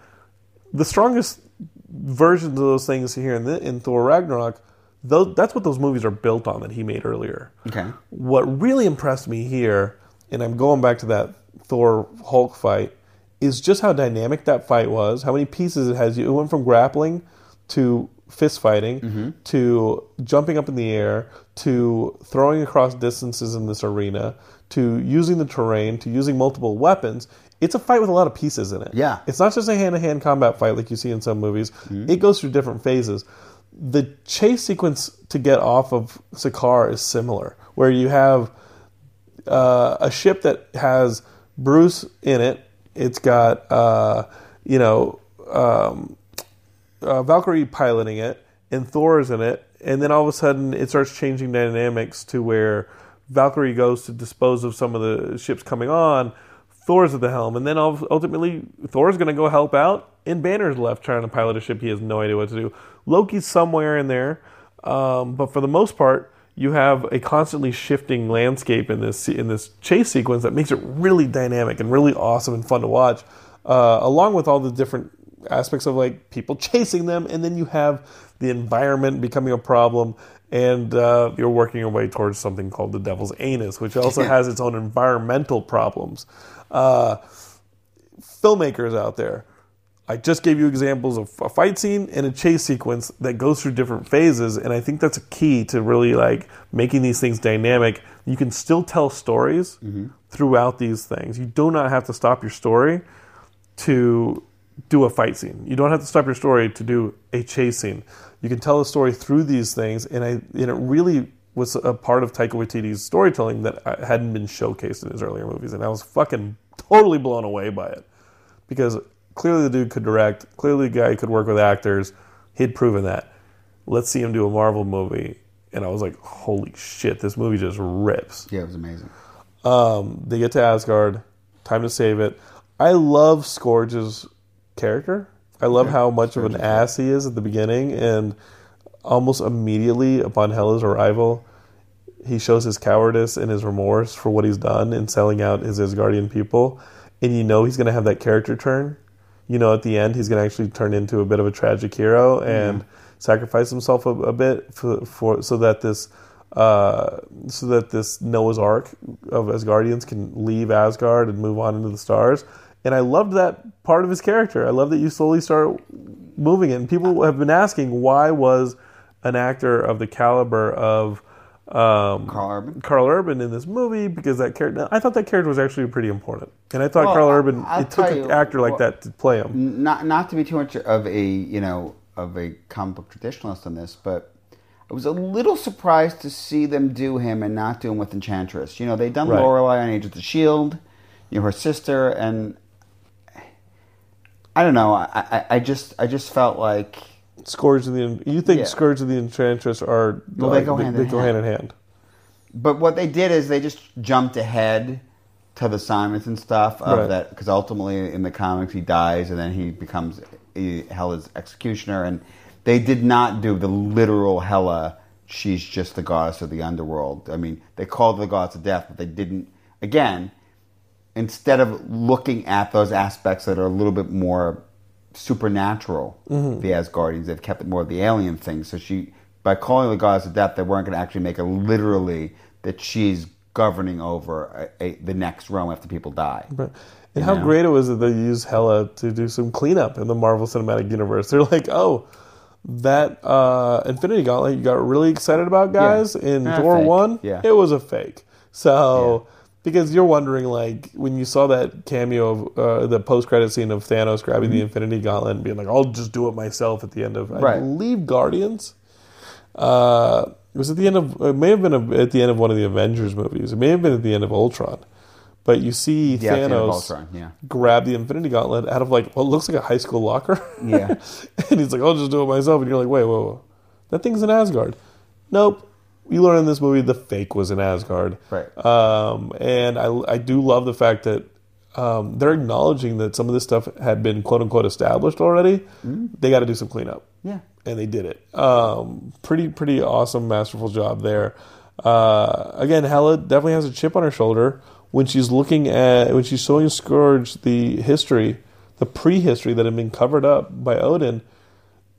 The strongest versions of those things here in, the, in Thor Ragnarok, those, that's what those movies are built on that he made earlier. Okay. What really impressed me here, and I'm going back to that Thor Hulk fight, is just how dynamic that fight was. How many pieces it has. It went from grappling to fist fighting to jumping up in the air to throwing across distances in this arena to using the terrain to using multiple weapons. It's a fight with a lot of pieces in it. Yeah. It's not just a hand to hand combat fight like you see in some movies. It goes through different phases. The chase sequence to get off of Sakaar is similar, where you have uh, a ship that has Bruce in it. It's got uh, you know um, uh, Valkyrie piloting it, and Thor's in it, and then all of a sudden it starts changing dynamics to where Valkyrie goes to dispose of some of the ships coming on. Thor's at the helm, and then ul- ultimately Thor's going to go help out, and Banner's left trying to pilot a ship. He has no idea what to do. Loki's somewhere in there, um, but for the most part, you have a constantly shifting landscape in this in this chase sequence that makes it really dynamic and really awesome and fun to watch. Uh, along with all the different aspects of like people chasing them, and then you have the environment becoming a problem, and uh, you're working your way towards something called the Devil's Anus, which also has its own environmental problems. Uh, filmmakers out there, I just gave you examples of a fight scene and a chase sequence that goes through different phases, and I think that's a key to really like making these things dynamic. You can still tell stories throughout these things. You do not have to stop your story to do a fight scene. You don't have to stop your story to do a chase scene. You can tell a story through these things, and I and it really was a part of Taika Waititi's storytelling that uh, hadn't been showcased in his earlier movies, and I was fucking totally blown away by it because clearly the dude could direct, clearly the guy could work with actors. He'd proven that. Let's see him do a Marvel movie, and I was like, holy shit, this movie just rips. Yeah, it was amazing. Um, they get to Asgard. Time to save it. I love Skurge's character. I love how much of an ass he is at the beginning, and almost immediately upon Hela's arrival, he shows his cowardice and his remorse for what he's done in selling out his Asgardian people. And you know he's going to have that character turn. You know at the end he's going to actually turn into a bit of a tragic hero and sacrifice himself a, a bit for, for so that this uh, so that this Noah's Ark of Asgardians can leave Asgard and move on into the stars. And I loved that part of his character. I love that you slowly start moving it. And people have been asking why was an actor of the caliber of um, Carl Urban? Carl Urban in this movie because that character. I thought that character was actually pretty important, and I thought Well, Carl Urban. I'll it took tell an you actor like what- that to play him. not not to be too much of a you know of a comic book traditionalist on this, but I was a little surprised to see them do him and not do him with Enchantress. You know, they'd done Right. Lorelei on Agents of Shield, you know, her sister, and I don't know. I, I, I just I just felt like Skurge of the. You think Yeah. Skurge of the Enchantress are? Well, they go hand they in go hand. in hand. But what they did is they just jumped ahead to the Simonson stuff of Right. that because ultimately in the comics he dies and then he becomes he, Hela's executioner and they did not do the literal Hela. She's just the goddess of the underworld. I mean, they called the goddess of death, but they didn't. Again, instead of looking at those aspects that are a little bit more supernatural, the Asgardians, they've kept it more of the alien thing. So she, by calling the goddess of death, they weren't going to actually make it literally that she's governing over a, a, the next realm after people die. Right. And how great it was that they used Hela to do some cleanup in the Marvel Cinematic Universe. They're like, oh, that uh, Infinity Gauntlet you got really excited about, guys. In Ah, Thor one, Yeah. it was a fake. So because you're wondering, like, when you saw that cameo of uh, the post credit scene of Thanos grabbing the Infinity Gauntlet and being like, "I'll just do it myself" at the end of, I Mm-hmm. Right. believe, Guardians. Uh, it was at the end of. It may have been a, at the end of one of the Avengers movies. It may have been at the end of Ultron. But you see Yeah, at the end of Thanos Ultron, yeah. grab the Infinity Gauntlet out of like what looks like a high school locker. Yeah. and he's like, "I'll just do it myself." And you're like, "Wait, whoa, whoa. that thing's in Asgard." Nope. You learn in this movie the fake was in Asgard. Right. Um, and I I do love the fact that um, they're acknowledging that some of this stuff had been quote unquote established already. They got to do some cleanup. Yeah. And they did it. Um, pretty pretty awesome, masterful job there. Uh, again, Hela definitely has a chip on her shoulder when she's looking at when she's showing Skurge the history, the prehistory that had been covered up by Odin.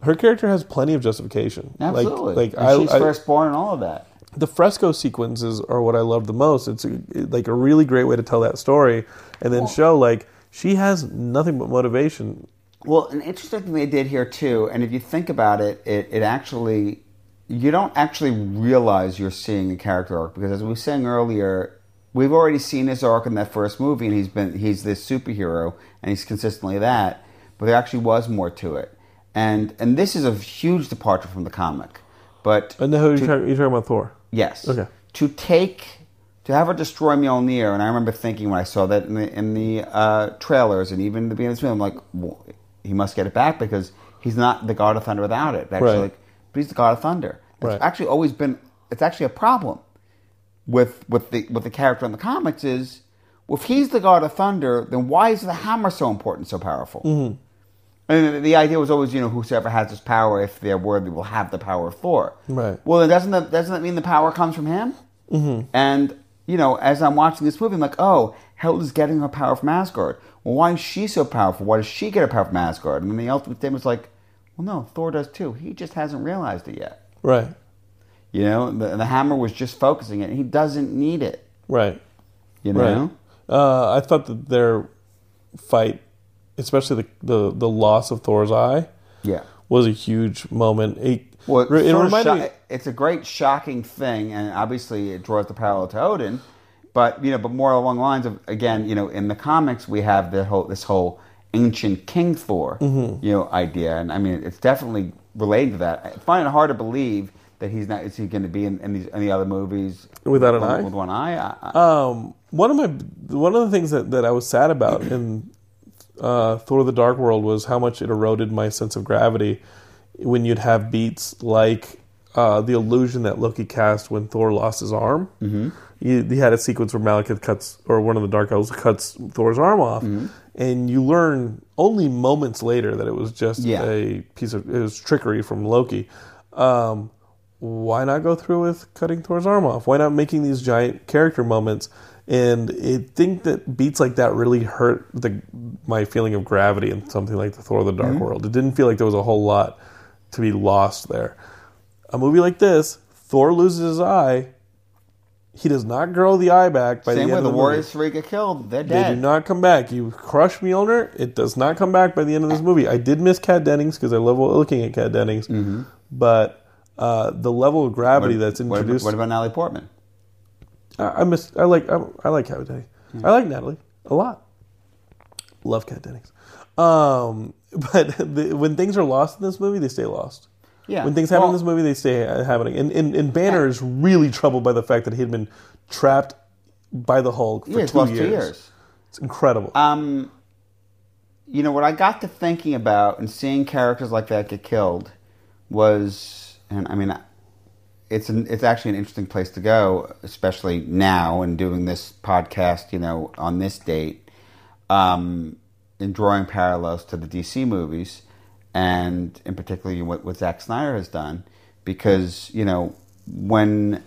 Her character has plenty of justification. Like- Absolutely. Like, and I, she's I- firstborn and all of that. the fresco sequences are what I love the most. It's a, like a really great way to tell that story, and then show like she has nothing but motivation. Well, an interesting thing they did here too, and if you think about it, it, it actually you don't actually realize you're seeing a character arc because as we were saying earlier, we've already seen his arc in that first movie, and he's been he's this superhero, and he's consistently that. But there actually was more to it, and and this is a huge departure from the comic. But And who are you, to- talking, about Thor? Yes. Okay. To take to have her destroy Mjolnir, and I remember thinking when I saw that in the in the uh, trailers and even the beginning of this film, I'm like, well, he must get it back because he's not the God of Thunder without it. Actually, Right. like, but he's the God of Thunder. It's Right. actually always been. It's actually a problem with with the with the character in the comics is. Well, if he's the God of Thunder, then why is the hammer so important, so powerful? Mm-hmm. And the idea was always, you know, whosoever has this power, if they're worthy, will have the power of Thor. Right. Well, then doesn't that doesn't that mean the power comes from him? Mm-hmm. And you know, as I'm watching this movie, I'm like, oh, Hela's getting her power from Asgard. Well, why is she so powerful? Why does she get her power from Asgard? And then the ultimate thing was like, well, no, Thor does too. He just hasn't realized it yet. Right. You know, the, the hammer was just focusing it. He doesn't need it. Right. You know. Right. Uh, I thought that their fight, especially the, the the loss of Thor's eye, Yeah. was a huge moment. It, Well, it of reminded me. it's a great shocking thing, and obviously it draws the parallel to Odin. But you know, but more along the lines of again, you know, in the comics we have the whole this whole ancient King Thor, Mm-hmm. you know, idea, and I mean, it's definitely related to that. I find it hard to believe that he's not. Is he going to be in, in these in the other movies Without an with, eye? With one eye. I, I, Um, one of my one of the things that, that I was sad about in uh, Thor: The Dark World was how much it eroded my sense of gravity when you'd have beats like uh, the illusion that Loki cast when Thor lost his arm. Mm-hmm. You, he had a sequence where Malekith cuts, or one of the Dark Elves cuts Thor's arm off, and you learn only moments later that it was just Yeah. a piece of it was trickery from Loki. Um, why not go through with cutting Thor's arm off? Why not making these giant character moments? And I think that beats like that really hurt the my feeling of gravity in something like the Thor: The Dark World. It didn't feel like there was a whole lot to be lost there. A movie like this, Thor loses his eye. He does not grow the eye back by same the way end the of the Warriors movie. three get killed. They're dead. They do not come back. You crush Mjolnir, it does not come back by the end of this movie. I did miss Kat Dennings because I love looking at Kat Dennings, but uh, the level of gravity that's Mm-hmm. What- introduced, What, about Natalie Portman? I, I miss. I like. I, I like Kat Dennings. I like Natalie a lot. Love Kat Dennings. Um, but the, when things are lost in this movie, they stay lost. Yeah. When things happen in this movie, they stay happening. And, and, and Banner is really troubled by the fact that he had been trapped by the Hulk for Yeah, two, years. two years. It's incredible. Um, you know what I got to thinking about and seeing characters like that get killed was, and I mean, it's an, it's actually an interesting place to go, especially now and doing this podcast, you know, on this date, um, drawing parallels to the DC movies, and in particular what, what Zack Snyder has done, because you know when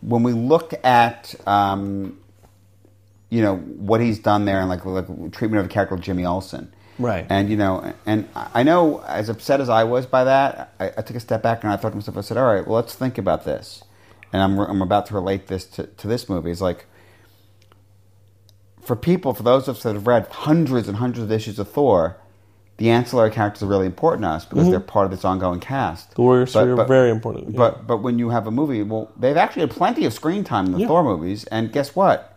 when we look at um, you know what he's done there and like like treatment of a character like Jimmy Olsen. Right. And you know, and I know as upset as I was by that, I, I took a step back and I thought to myself, I said, "All right, well, let's think about this." And I'm I'm about to relate this to, to this movie. It's like for people, for those of us that have read hundreds and hundreds of issues of Thor, the ancillary characters are really important to us because they're part of this ongoing cast. Mm-hmm. The Warriors But- three are but- very important. yeah. But but when you have a movie, well, they've actually had plenty of screen time in the Yeah. Thor movies, and guess what?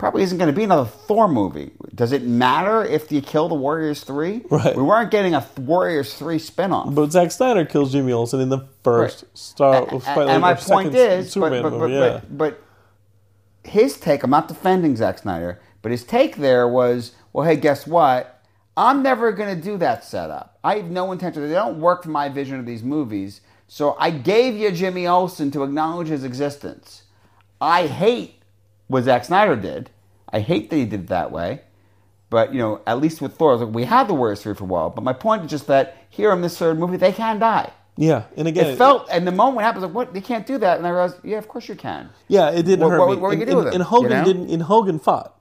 Probably isn't going to be another Thor movie. Does it matter if you kill the Warriors three? Right. We weren't getting a Warriors three spinoff. But Zack Snyder kills Jimmy Olsen in the first Star. A- Spotlight- and my point is, but, but, movie, yeah. but, but his take, I'm not defending Zack Snyder, but his take there was, well, hey, guess what? I'm never going to do that setup. I have no intention. They don't work for my vision of these movies. So I gave you Jimmy Olsen to acknowledge his existence. I hate what Zack Snyder did. I hate that he did it that way. But, you know, at least with Thor, like, we had the Warriors 3 for a while. But my point is just that here in this third movie, they can die. yeah, and again, It felt, and the moment it happens, like, what? They can't do that. And I realized, yeah, of course you can. yeah, it didn't What- hurt what- me. what were you and, do with and- him, and Hogun you know? didn't. And Hogun fought.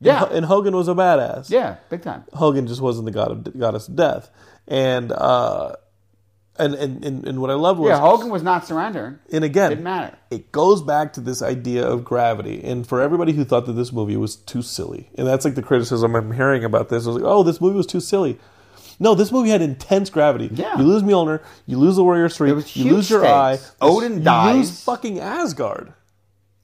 Yeah. and, and Hogun was a badass. Yeah, big time. Hogun just wasn't the god of goddess of death, and uh, and and and, and what I loved was Yeah, Hogun was not surrendering. And again, Didn't matter. It goes back to this idea of gravity. And for everybody who thought that this movie was too silly, and that's like the criticism I'm hearing about this, I was like, oh, this movie was too silly. No, this movie had intense gravity. Yeah. You lose Mjolnir, you lose the Warriors 3, you lose your stakes. eye. Odin you dies. lose fucking Asgard.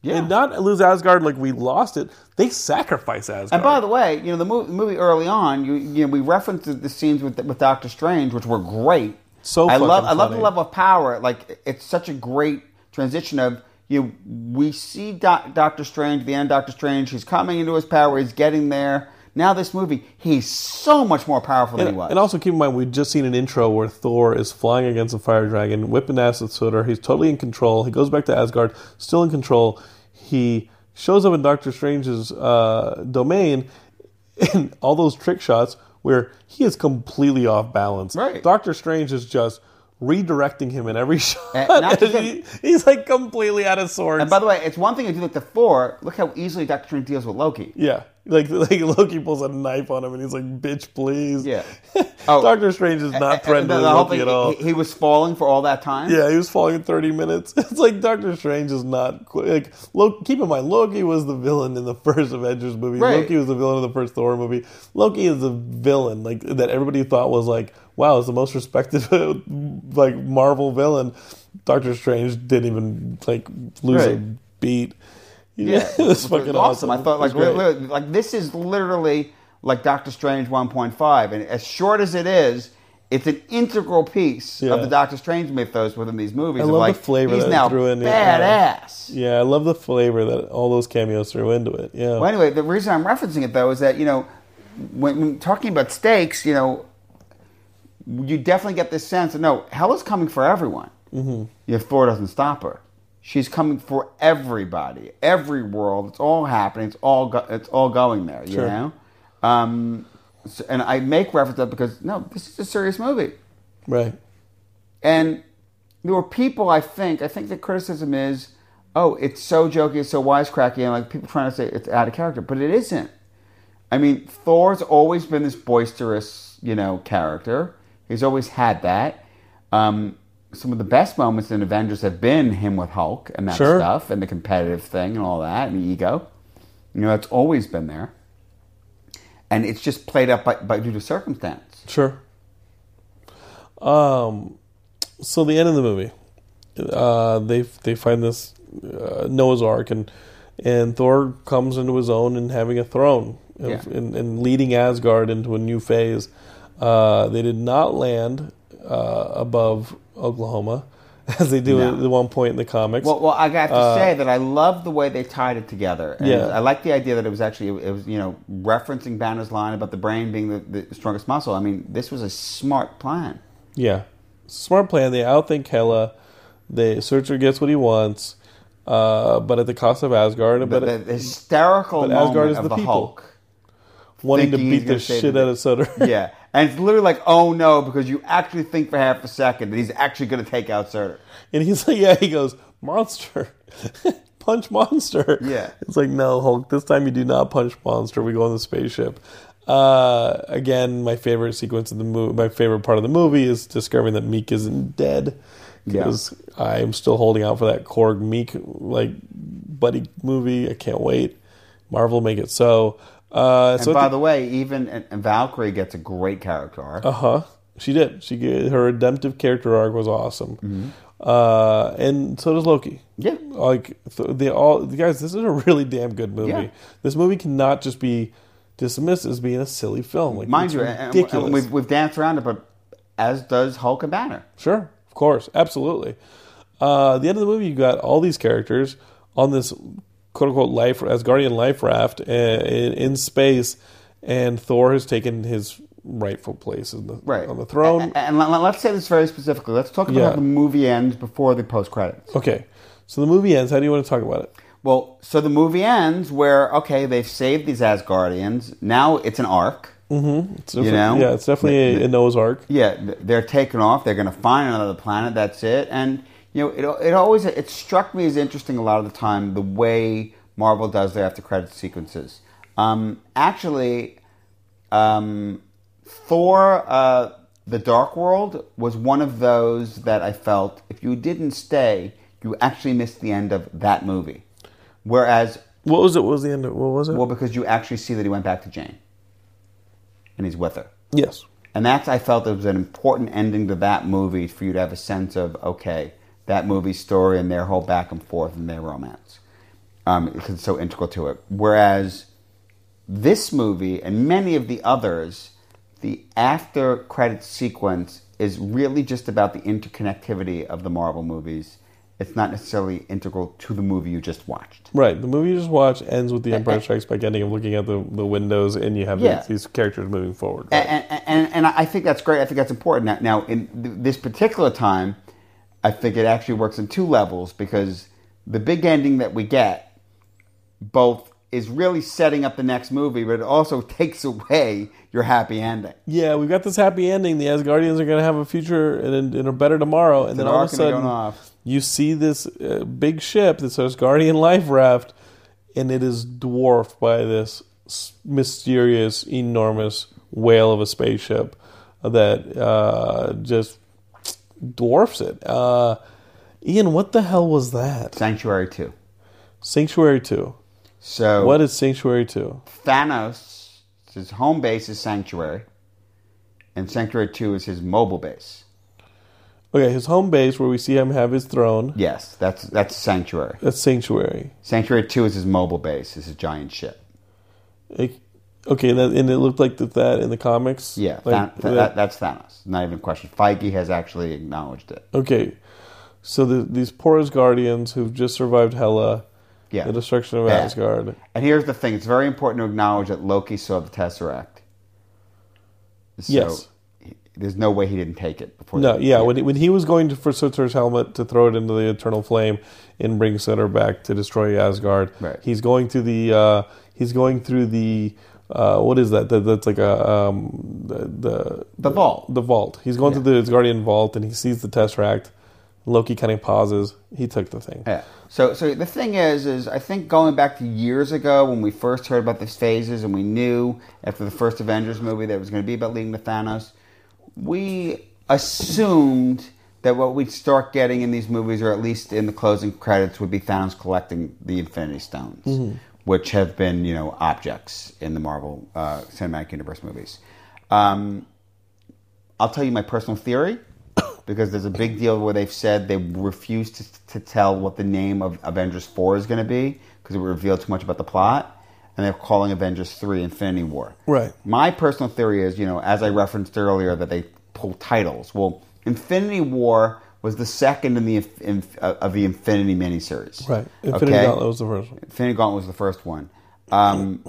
Yeah. And not lose Asgard like we lost it. They sacrifice Asgard. And by the way, you know the movie, movie early on, you, you know, we referenced the, the scenes with with Doctor Strange, which were great. So I love fucking I love the level of power. Like it's such a great transition of you. know, we see Doc, Doctor Strange, the end. of Doctor Strange, he's coming into his power. He's getting there. Now this movie, he's so much more powerful than he And, was. and also keep in mind, we've just seen an intro where Thor is flying against a fire dragon, whipping ass with Surtur. He's totally in control. He goes back to Asgard, still in control. He shows up in Doctor Strange's uh, domain, and all those trick shots where he is completely off balance. Right. Doctor Strange is just redirecting him in every shot. And he- he's like completely out of sorts. and by the way, it's one thing to do like the Thor. Look how easily Doctor Strange deals with Loki. yeah. Like, like Loki pulls a knife on him and he's like, bitch, please. Yeah. Oh. Doctor Strange is not friendly the- with the Loki at all. He, he was falling for all that time. Yeah, he was falling in 30 minutes. It's like Doctor Strange is not like. Loki, keep in mind, Loki was the villain in the first Avengers movie. Right. Loki was the villain in the first Thor movie. Loki is the villain like that everybody thought was like, wow, it's the most respected like Marvel villain. Doctor Strange didn't even like lose a Right. Beat. Yeah, it was fucking awesome. I thought like li- li- like this is literally like Doctor Strange 1.5, and as short as it is, it's an integral piece Yeah. of the Doctor Strange mythos within these movies. I love like, the flavor He's that now threw in, yeah. badass. yeah, I love the flavor that all those cameos threw into it. Yeah, Well, anyway, the reason I'm referencing it though is that you know, when, when talking about stakes, you know, you definitely get this sense of no, hell is coming for everyone. Mm-hmm. If Thor doesn't stop her, she's coming for everybody, every world. It's all happening. It's all go, it's all going there. You Sure. know, um, so- and I make reference to that because no, this is a serious movie. right. And there were people, I think, I think the criticism is, oh, it's so jokey, it's so wisecracky, and like people trying to say it's out of character, but it isn't. I mean, Thor's always been this boisterous, you know, character. He's always had that. Um, some of the best moments in Avengers have been him with Hulk and that Sure. stuff, and the competitive thing and all that, and the ego. You know, that's always been there. And it's just played up by, by due to circumstance. Sure. Um, so the end of the movie, uh, they they find this uh, Noah's Ark and and Thor comes into his own and having a throne of- Yeah. and, and leading Asgard into a new phase. Uh, they did not land uh, above Oklahoma as they do No. at one point in the comics. Well, well, I have to say that I love the way they tied it together. And Yeah. I like the idea that it was actually it was you know referencing Banner's line about the brain being the, the strongest muscle. I mean, this was a smart plan. Yeah, smart plan. They outthink Hela. The Surtur gets what he wants, uh, but at the cost of Asgard. The, but the, the hysterical but moment Asgard is of the the, people. Hulk. wanting to beat the shit out of Surtur. yeah, and it's literally like, oh no, because you actually think for half a second that he's actually going to take out Surtur. and he's like, yeah, he goes, monster, punch monster. Yeah. it's like, no, Hulk, this time you do not punch monster. We go on the spaceship. Uh, again, my favorite sequence of the movie, my favorite part of the movie is discovering that Miek isn't dead. Yeah. Because I'm still holding out for that Korg Miek like buddy movie. I can't wait. Marvel make it so. Uh, And so by the way, even and, Valkyrie gets a great character arc. uh huh, she did. She get, her redemptive character arc was awesome, Mm-hmm. uh, and so does Loki. Yeah. like th- they all guys. This is a really damn good movie. Yeah. This movie cannot just be dismissed as being a silly film. Like, Mind you, and, ridiculous. and we've, we've danced around it, but as does Hulk and Banner. Sure, of course, absolutely. Uh, the end of the movie, you got all these characters on this quote unquote life Asgardian life raft uh, in, in space, and Thor has taken his rightful place in the, Right. on the throne. And, and let- let's say this very specifically. Let's talk about Yeah. how the movie ends before the post credits. okay, so the movie ends. How do you want to talk about it? Well, so the movie ends where okay, they've saved these Asgardians. Now it's an arc. Mm-hmm. It's You know? yeah, it's definitely a, a Noah's Ark. Yeah, they're taking off. They're going to find another planet. That's it. And you know, it, it always it struck me as interesting a lot of the time the way Marvel does their after credit sequences. Um, actually, um, Thor: uh, The Dark World was one of those that I felt if you didn't stay, you actually missed the end of that movie. Whereas, What was it? What was the end? Of, what was it? well, because you actually see that he went back to Jane, and he's with her. yes. And that's I felt it was an important ending to that movie for you to have a sense of okay, that movie's story and their whole back and forth and their romance, um, because it's so integral to it. Whereas this movie and many of the others, the after credit sequence is really just about the interconnectivity of the Marvel movies. It's not necessarily integral to the movie you just watched. Right. The movie you just watched ends with the Empire Strikes Back ending of looking at the, the windows, and you have Yeah. these, these characters moving forward. right? and, and, and, and I think that's great. I think that's important. Now, now in th- this particular time, I think it actually works on two levels because the big ending that we get both is really setting up the next movie, but it also takes away your happy ending. Yeah, we've got this happy ending. The Asgardians are going to have a future and, and a better tomorrow. And then all of a arc and they're sudden, you see this uh, big ship, this Asgardian life raft, and it is dwarfed by this mysterious, enormous whale of a spaceship that uh, just dwarfs it. Uh, Ian, what the hell was that? Sanctuary 2. Sanctuary 2. So What is Sanctuary 2? Thanos, his home base is Sanctuary, and Sanctuary 2 is his mobile base. Okay, his home base where we see him have his throne. Yes, that's that's Sanctuary. That's Sanctuary. Sanctuary 2 is his mobile base, is his giant ship. It- okay, and, that, and it looked like that, that in the comics. Yeah, Like, Tha- Tha- that, that's Thanos. Not even a question. Feige has actually acknowledged it. okay, so the, these poor Asgardians who've just survived Hela, Yeah. the destruction of Yeah. Asgard. And here's the thing: it's very important to acknowledge that Loki saw the Tesseract. So Yes. he- there's no way he didn't take it before. No, that. yeah, when he, when he was going to, for Surtur's helmet to throw it into the eternal flame and bring Surtur back to destroy Asgard, Right. he's going through the uh, he's going through the uh, what is that? that? That's like a um, the, the The vault. The vault. He's going Yeah. through the Guardian vault and he sees the Tesseract. Loki kind of pauses. He took the thing. Yeah. So, so the thing is, is I think going back to years ago when we first heard about these phases, and we knew after the first Avengers movie that it was going to be about leading to Thanos, we assumed that what we'd start getting in these movies, or at least in the closing credits, would be Thanos collecting the Infinity Stones, which have been, you know, objects in the Marvel uh, Cinematic Universe movies. Um, I'll tell you my personal theory because there's a big deal where they've said they refuse to, to tell what the name of Avengers 4 is going to be because it would reveal too much about the plot. And they're calling Avengers 3 Infinity War. Right. My personal theory is, you know, as I referenced earlier, that they pull titles. Well, Infinity War was the second in the inf- uh, of the Infinity miniseries. Right. Infinity Okay? Gauntlet was the first one. Infinity Gauntlet was the first one. Um,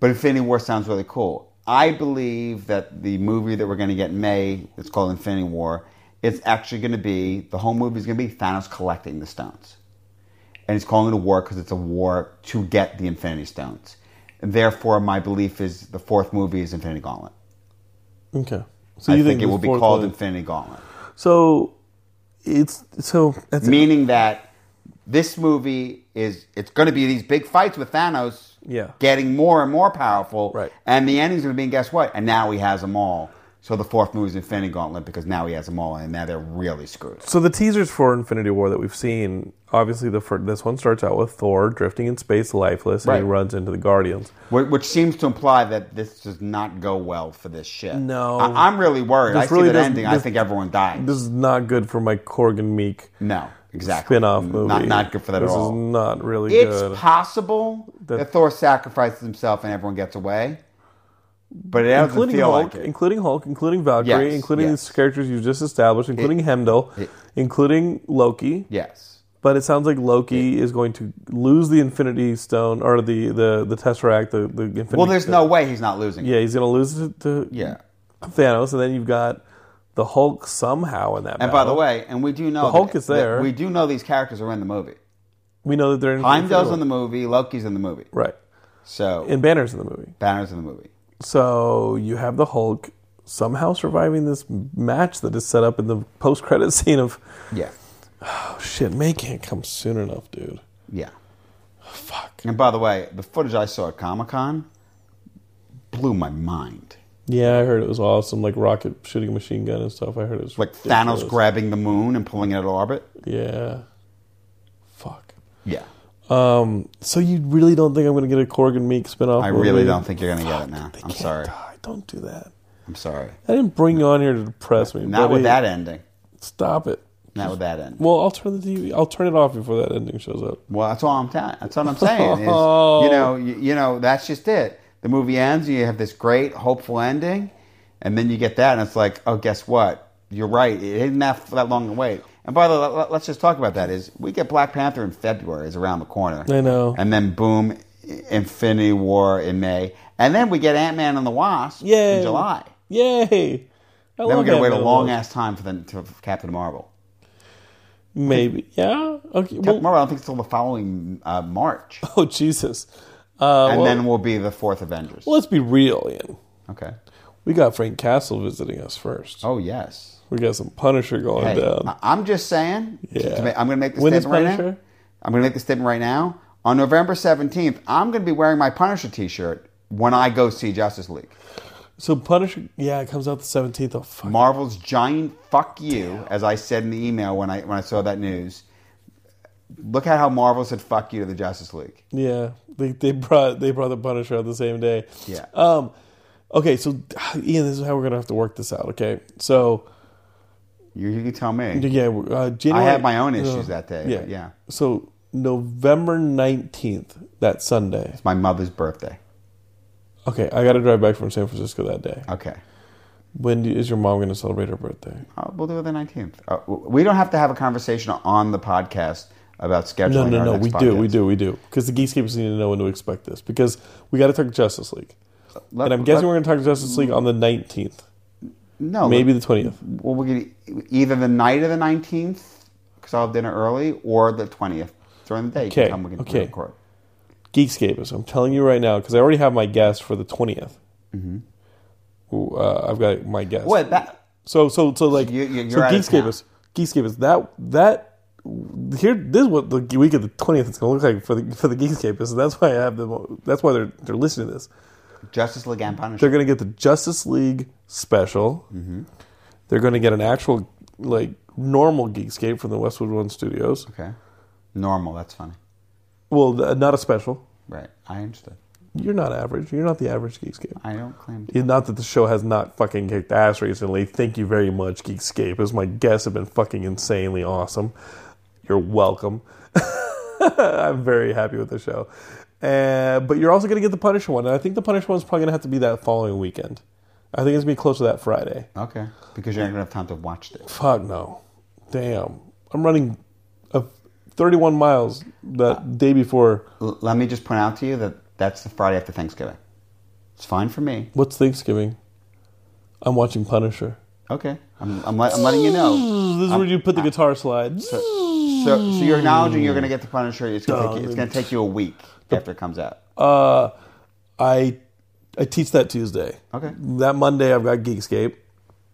but Infinity War sounds really cool. I believe that the movie that we're going to get in May, it's called Infinity War, it's actually going to be, the whole movie is going to be Thanos collecting the stones. And he's calling it a war because it's a war to get the Infinity Stones. And therefore, my belief is the fourth movie is Infinity Gauntlet. Okay. So I you think, it will be called one- Infinity Gauntlet. So it's so Meaning that this movie is, it's going to be these big fights with Thanos Yeah. getting more and more powerful. Right. And the ending's going to be, guess what? And now he has them all. So the fourth movie is Infinity Gauntlet because now he has them all, and now they're really screwed. So the teasers for Infinity War that we've seen, obviously the fir- this one starts out with Thor drifting in space, lifeless, and he Right. runs into the Guardians. Wh- Which seems to imply that this does not go well for this ship. No. I- I'm really worried. This I see really that doesn't- ending. I this- think everyone dies. This is not good for my Korg and Miek no, exactly. spin-off movie. Not not good for that this at all. is not really It's good. possible That- that, Thor sacrifices himself and everyone gets away, but it including Hulk, like it. including Hulk, including Valkyrie, Yes, including yes. these characters you've just established, including Heimdall, it- including Loki. yes. But it sounds like Loki is going to lose the Infinity Stone or the the the Tesseract, the the Infinity. Well, there's no way he's not losing. Yeah, he's going to lose it to Yeah. Thanos, and then you've got the Hulk somehow in that. And by the way, and we do know The Hulk is there. We do know these characters are in the movie. we know that they're in Heimdall's in the movie. Loki's in the movie. right, So and Banner's in the movie. Banner's in the movie. So you have the Hulk somehow surviving this match that is set up in the post credit scene of Yeah. oh shit, May can't come soon enough, dude. Yeah. Fuck. And by the way, the footage I saw at Comic Con blew my mind. Yeah, I heard it was awesome, like rocket shooting a machine gun and stuff. I heard it was Like ridiculous. Thanos grabbing the moon and pulling it out of orbit. Yeah. Fuck. Yeah. Um. So you really don't think I'm going to get a Korg and Miek spinoff? I movie? really don't think you're going to get it now. I'm sorry. die. Don't do that. I'm sorry. I didn't bring you on here to depress me. Not buddy. with that ending. Stop it. Not with that ending. Well, I'll turn the TV. I'll turn it off before that ending shows up. Well, that's all I'm telling. That's what I'm saying. Is, you know, you, you know, that's just it. The movie ends, and you have this great, hopeful ending, and then you get that, and it's like, oh, guess what? You're right. It didn't have that long to wait. And by the way, let- let's just talk about that. Is we get Black Panther in February, is around the corner. I know. And then boom, Infinity War in May, and then we get Ant Man and the Wasp Yay. in July. Yay! I Then we're gonna wait a long ass time for the to, for Captain Marvel. Maybe. Yeah. Okay. Captain Well, Marvel, I don't think it's until the following uh, March, oh Jesus. Uh, and well, then we'll be the fourth Avengers. well, let's be real, Ian. Okay. We got Frank Castle visiting us first. Oh yes. We got some Punisher going Hey, down. I- I'm just saying. to- to Yeah. make- I'm going to make the When is statement right now. Punisher? I'm going to make the statement right now. On November 17th, I'm going to be wearing my Punisher T-shirt when I go see Justice League. So Punisher, yeah, it comes out the seventeenth. Oh fuck. Marvel's giant fuck you, as I said in the email when I when I saw that news. Look at how Marvel said fuck you to the Justice League. Yeah, they they brought they brought the Punisher out the same day. Yeah. Um. Okay, so Ian, this is how we're gonna have to work this out. Okay, so You, you tell me. yeah, uh, January. I had my own issues that day, Yeah, yeah. So November nineteenth, that Sunday. It's my mother's birthday. Okay, I got to drive back from San Francisco that day. Okay. When do, is your mom going to celebrate her birthday? Uh, we'll do it the 19th. Uh, we don't have to have a conversation on the podcast about scheduling. No, no, our no. next We do, we do, we do. Because the Geekscapers need to know when to expect this. Because we got to talk Justice League, Let- and I'm guessing let- we're going to talk Justice League on the nineteenth, no, maybe the twentieth. Well, we're either the night of the 19th because I'll have dinner early, or the 20th during the day. You can Okay, come, we can okay. record. Geekscapers. I'm telling you right now because I already have my guest for the 20th. Mm-hmm. Uh, I've got my guest. What that? So so so like You- you- so you're out of Geekscapers. Geekscapers. That that here this is what the week of the 20th is going to look like for the for the Geekscapers. And that's why I have them. That's why they're they're listening to this. Justice League and Punisher. They're going to get the Justice League special. Mm-hmm. They're going to get an actual like normal Geekscape from the Westwood One Studios. okay. Normal. That's funny. Well, th- not a special. Right. I understood. You're not average. You're not the average Geekscape. I don't claim. To. Not that the show has not fucking kicked ass recently. Thank you very much, Geekscape. As my guests have been fucking insanely awesome. You're welcome. I'm very happy with the show. Uh, but you're also going to get the Punisher one. And I think the Punisher one's probably going to have to be that following weekend. I think it's going to be close to that Friday. Okay. Because you're not gonna have time to watch this. Fuck no. Damn. I'm running a 31 miles the day before. L- let me just point out to you that that's the Friday after Thanksgiving. It's fine for me. What's Thanksgiving? I'm watching Punisher. Okay. I'm, I'm, let, I'm letting you know. This is where you put the guitar slide. So, so you're acknowledging you're going to get the Punisher. It's going to take it's going to take you a week after it comes out. Uh, I I teach that Tuesday. Okay. That Monday I've got Geekscape.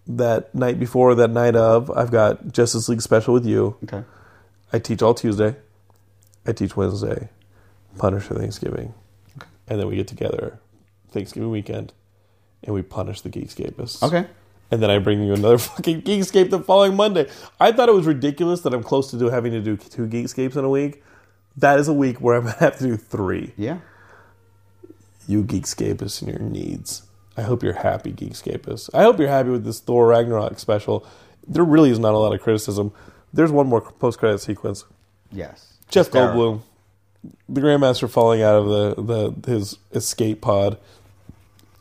That night before, that night of, I've got Justice League special with you. Okay. I teach all Tuesday. I teach Wednesday. Punisher Thanksgiving, Okay. and then we get together Thanksgiving weekend, and we punish the Geekscapists. Okay. and then I bring you another fucking Geekscape the following Monday. I thought it was ridiculous that I'm close to do having to do two Geekscapes in a week. That is a week where I'm gonna have to do three. Yeah. You Geekscapists and your needs. I hope you're happy, Geekscapists. I hope you're happy with this Thor Ragnarok special. There really is not a lot of criticism. There's one more post credit sequence. Yes. Jeff. Goldblum, the Grandmaster falling out of the, the his escape pod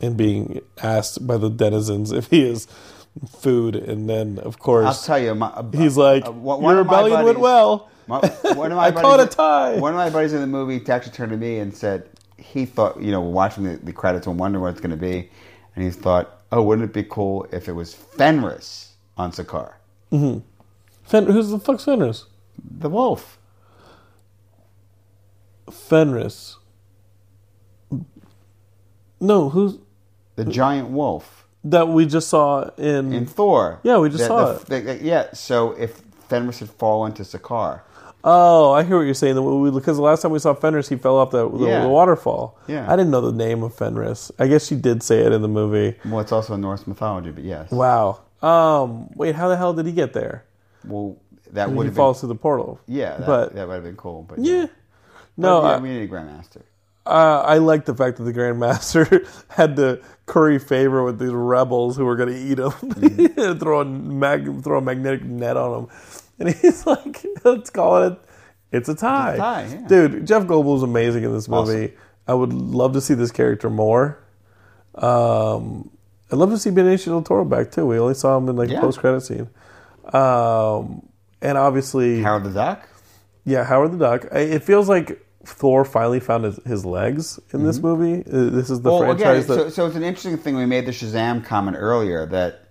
and being asked by the denizens if he is food, and then of course I'll tell you, my, uh, he's like, uh, one- "Your one of my rebellion went buddies- well." My, one of my I buddies, caught a tie. One of my buddies in the movie actually turned to me and said he thought, you know, watching the, the credits and wondering what it's going to be, and he thought, oh, wouldn't it be cool if it was Fenris on Sakaar, mm-hmm. Fen- who's the fuck's Fenris? the wolf? Fenris. No, who's The giant wolf that we just saw in? in Thor. Yeah, we just The- saw the- the- yeah, so if Fenris had fallen to Sakaar, oh, I hear what you're saying. Because the last time we saw Fenris, he fell off the, the, Yeah. the waterfall. Yeah. I didn't know the name of Fenris. I guess she did say it in the movie. well, it's also in Norse mythology, but yes. Wow. Um. Wait, how the hell did he get there? Well, that would have falls been, through the portal. yeah, that, but that would have been cool. But yeah. But, No, yeah, I- we need a grandmaster. Uh, I like the fact that the Grandmaster had to curry favor with these rebels who were going to eat him, Mm-hmm. throw a mag- throw a magnetic net on him, and he's like, "Let's call it. It's a tie, tie, yeah. dude." Jeff Goldblum's amazing in this movie. I would love to see this character more. Um, I'd love to see Benicio del Toro back too. We only saw him in like Yeah. post credit scene, um, and obviously, Howard the Duck. yeah, Howard the Duck. It feels like Thor finally found his, his legs in this movie. Uh, This is the Mm-hmm. Well, again, franchise that so, so it's an interesting thing. We made the Shazam comment earlier that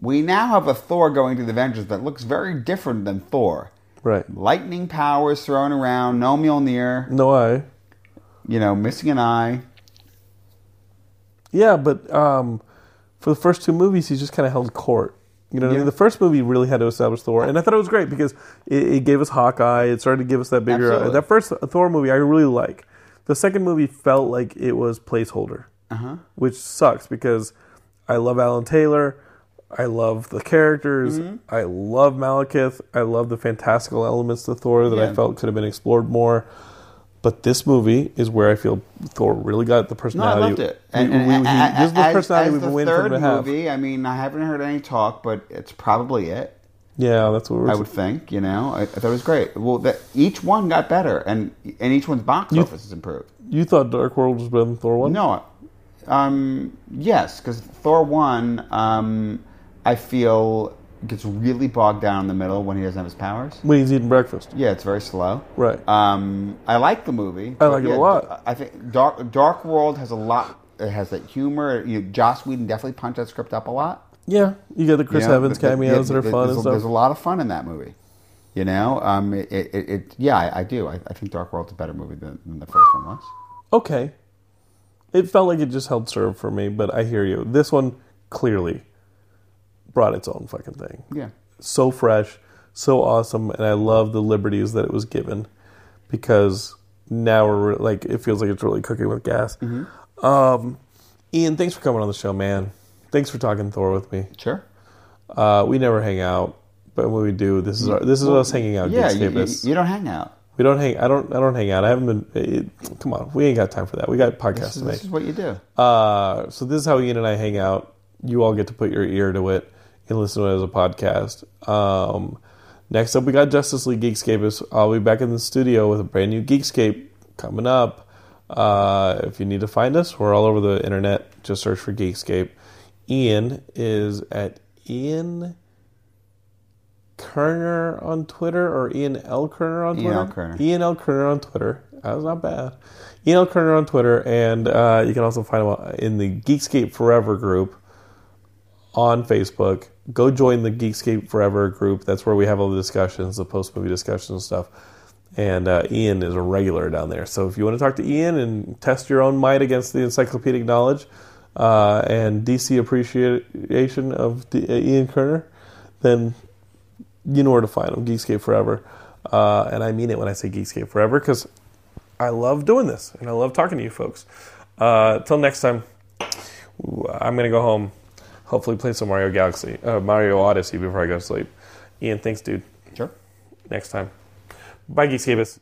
we now have a Thor going to the Avengers that looks very different than Thor. right. Lightning powers thrown around, no Mjolnir, No, eye. you know, missing an eye. yeah, but um, for the first two movies, he just kind of held court. You know what I mean? The first movie really had to establish Thor, and I thought it was great because it, it gave us Hawkeye. It started to give us that bigger. Absolutely. that first Thor movie, I really like. The second movie felt like it was placeholder, Uh-huh. which sucks because I love Alan Taylor. I love the characters. Mm-hmm. I love Malekith. I love the fantastical elements to Thor that I felt could have been explored more. But this movie is where I feel Thor really got the No, I personality. loved it. We- And, and, we- and- he- and- this is the personality as we've been waiting for to have. movie, I mean, I haven't heard any talk, but it's probably it. Yeah, that's what we're. I would think. You know, I, I thought it was great. Well, that each one got better, and and each one's box You- office has improved. You thought Dark World was better than Thor one? No, um, yes, because Thor one, um, I feel gets really bogged down in the middle when he doesn't have his powers. When he's eating breakfast. Yeah, it's very slow. Right. Um, I like the movie. I like it a lot. I think Dark Dark World has a lot. It has that humor. You know, Joss Whedon definitely punched that script up a lot. Yeah, you got the Chris You know, Evans th- th- cameos yeah, that are fun there's There's a lot of fun in that movie. You know, um, it, it, it, it yeah, I, I do. I, I think Dark World's a better movie than, than the first one was. Okay, it felt like it just held serve for me, but I hear you. This one clearly brought its own fucking thing. Yeah. so fresh, so awesome, and I love the liberties that it was given because now we're re- like it feels like it's really cooking with gas. Um, Ian, thanks for coming on the show, man. Thanks for talking Thor with me. Sure. Uh, we never hang out, but when we do, this is our, this is us hanging out. Yeah, you, you, you don't hang out. we don't hang. I don't. I don't hang out. I haven't been. It, come on, we ain't got time for that. We got podcasts This, to is- make. this is what you do. Uh, so this is how Ian and I hang out. You all get to put your ear to it and listen to it as a podcast. Um, next up, we got Justice League Geekscape. I'll be back in the studio with a brand new Geekscape coming up. Uh, if you need to find us, we're all over the internet. Just search for Geekscape. Ian is at Ian Kerner on Twitter or Ian L. Kerner on Ian Twitter. L. Kerner. Ian L. Kerner on Twitter. That was not bad. Ian L. Kerner on Twitter, and uh, you can also find him in the Geekscape Forever group on Facebook. Go join the Geekscape Forever group. That's where we have all the discussions, the post movie discussions and stuff. And uh, Ian is a regular down there. So if you want to talk to Ian and test your own might against the encyclopedic knowledge uh, and DC appreciation of the, uh, Ian Kerner, then you know where to find him. Geekscape Forever. Uh, and I mean it when I say Geekscape Forever because I love doing this and I love talking to you folks. Uh, till next time, I'm going to go home. Hopefully, play some Mario Galaxy, uh, Mario Odyssey before I go to sleep. Ian, thanks, dude. Sure. Next time. Bye, Geekscapists.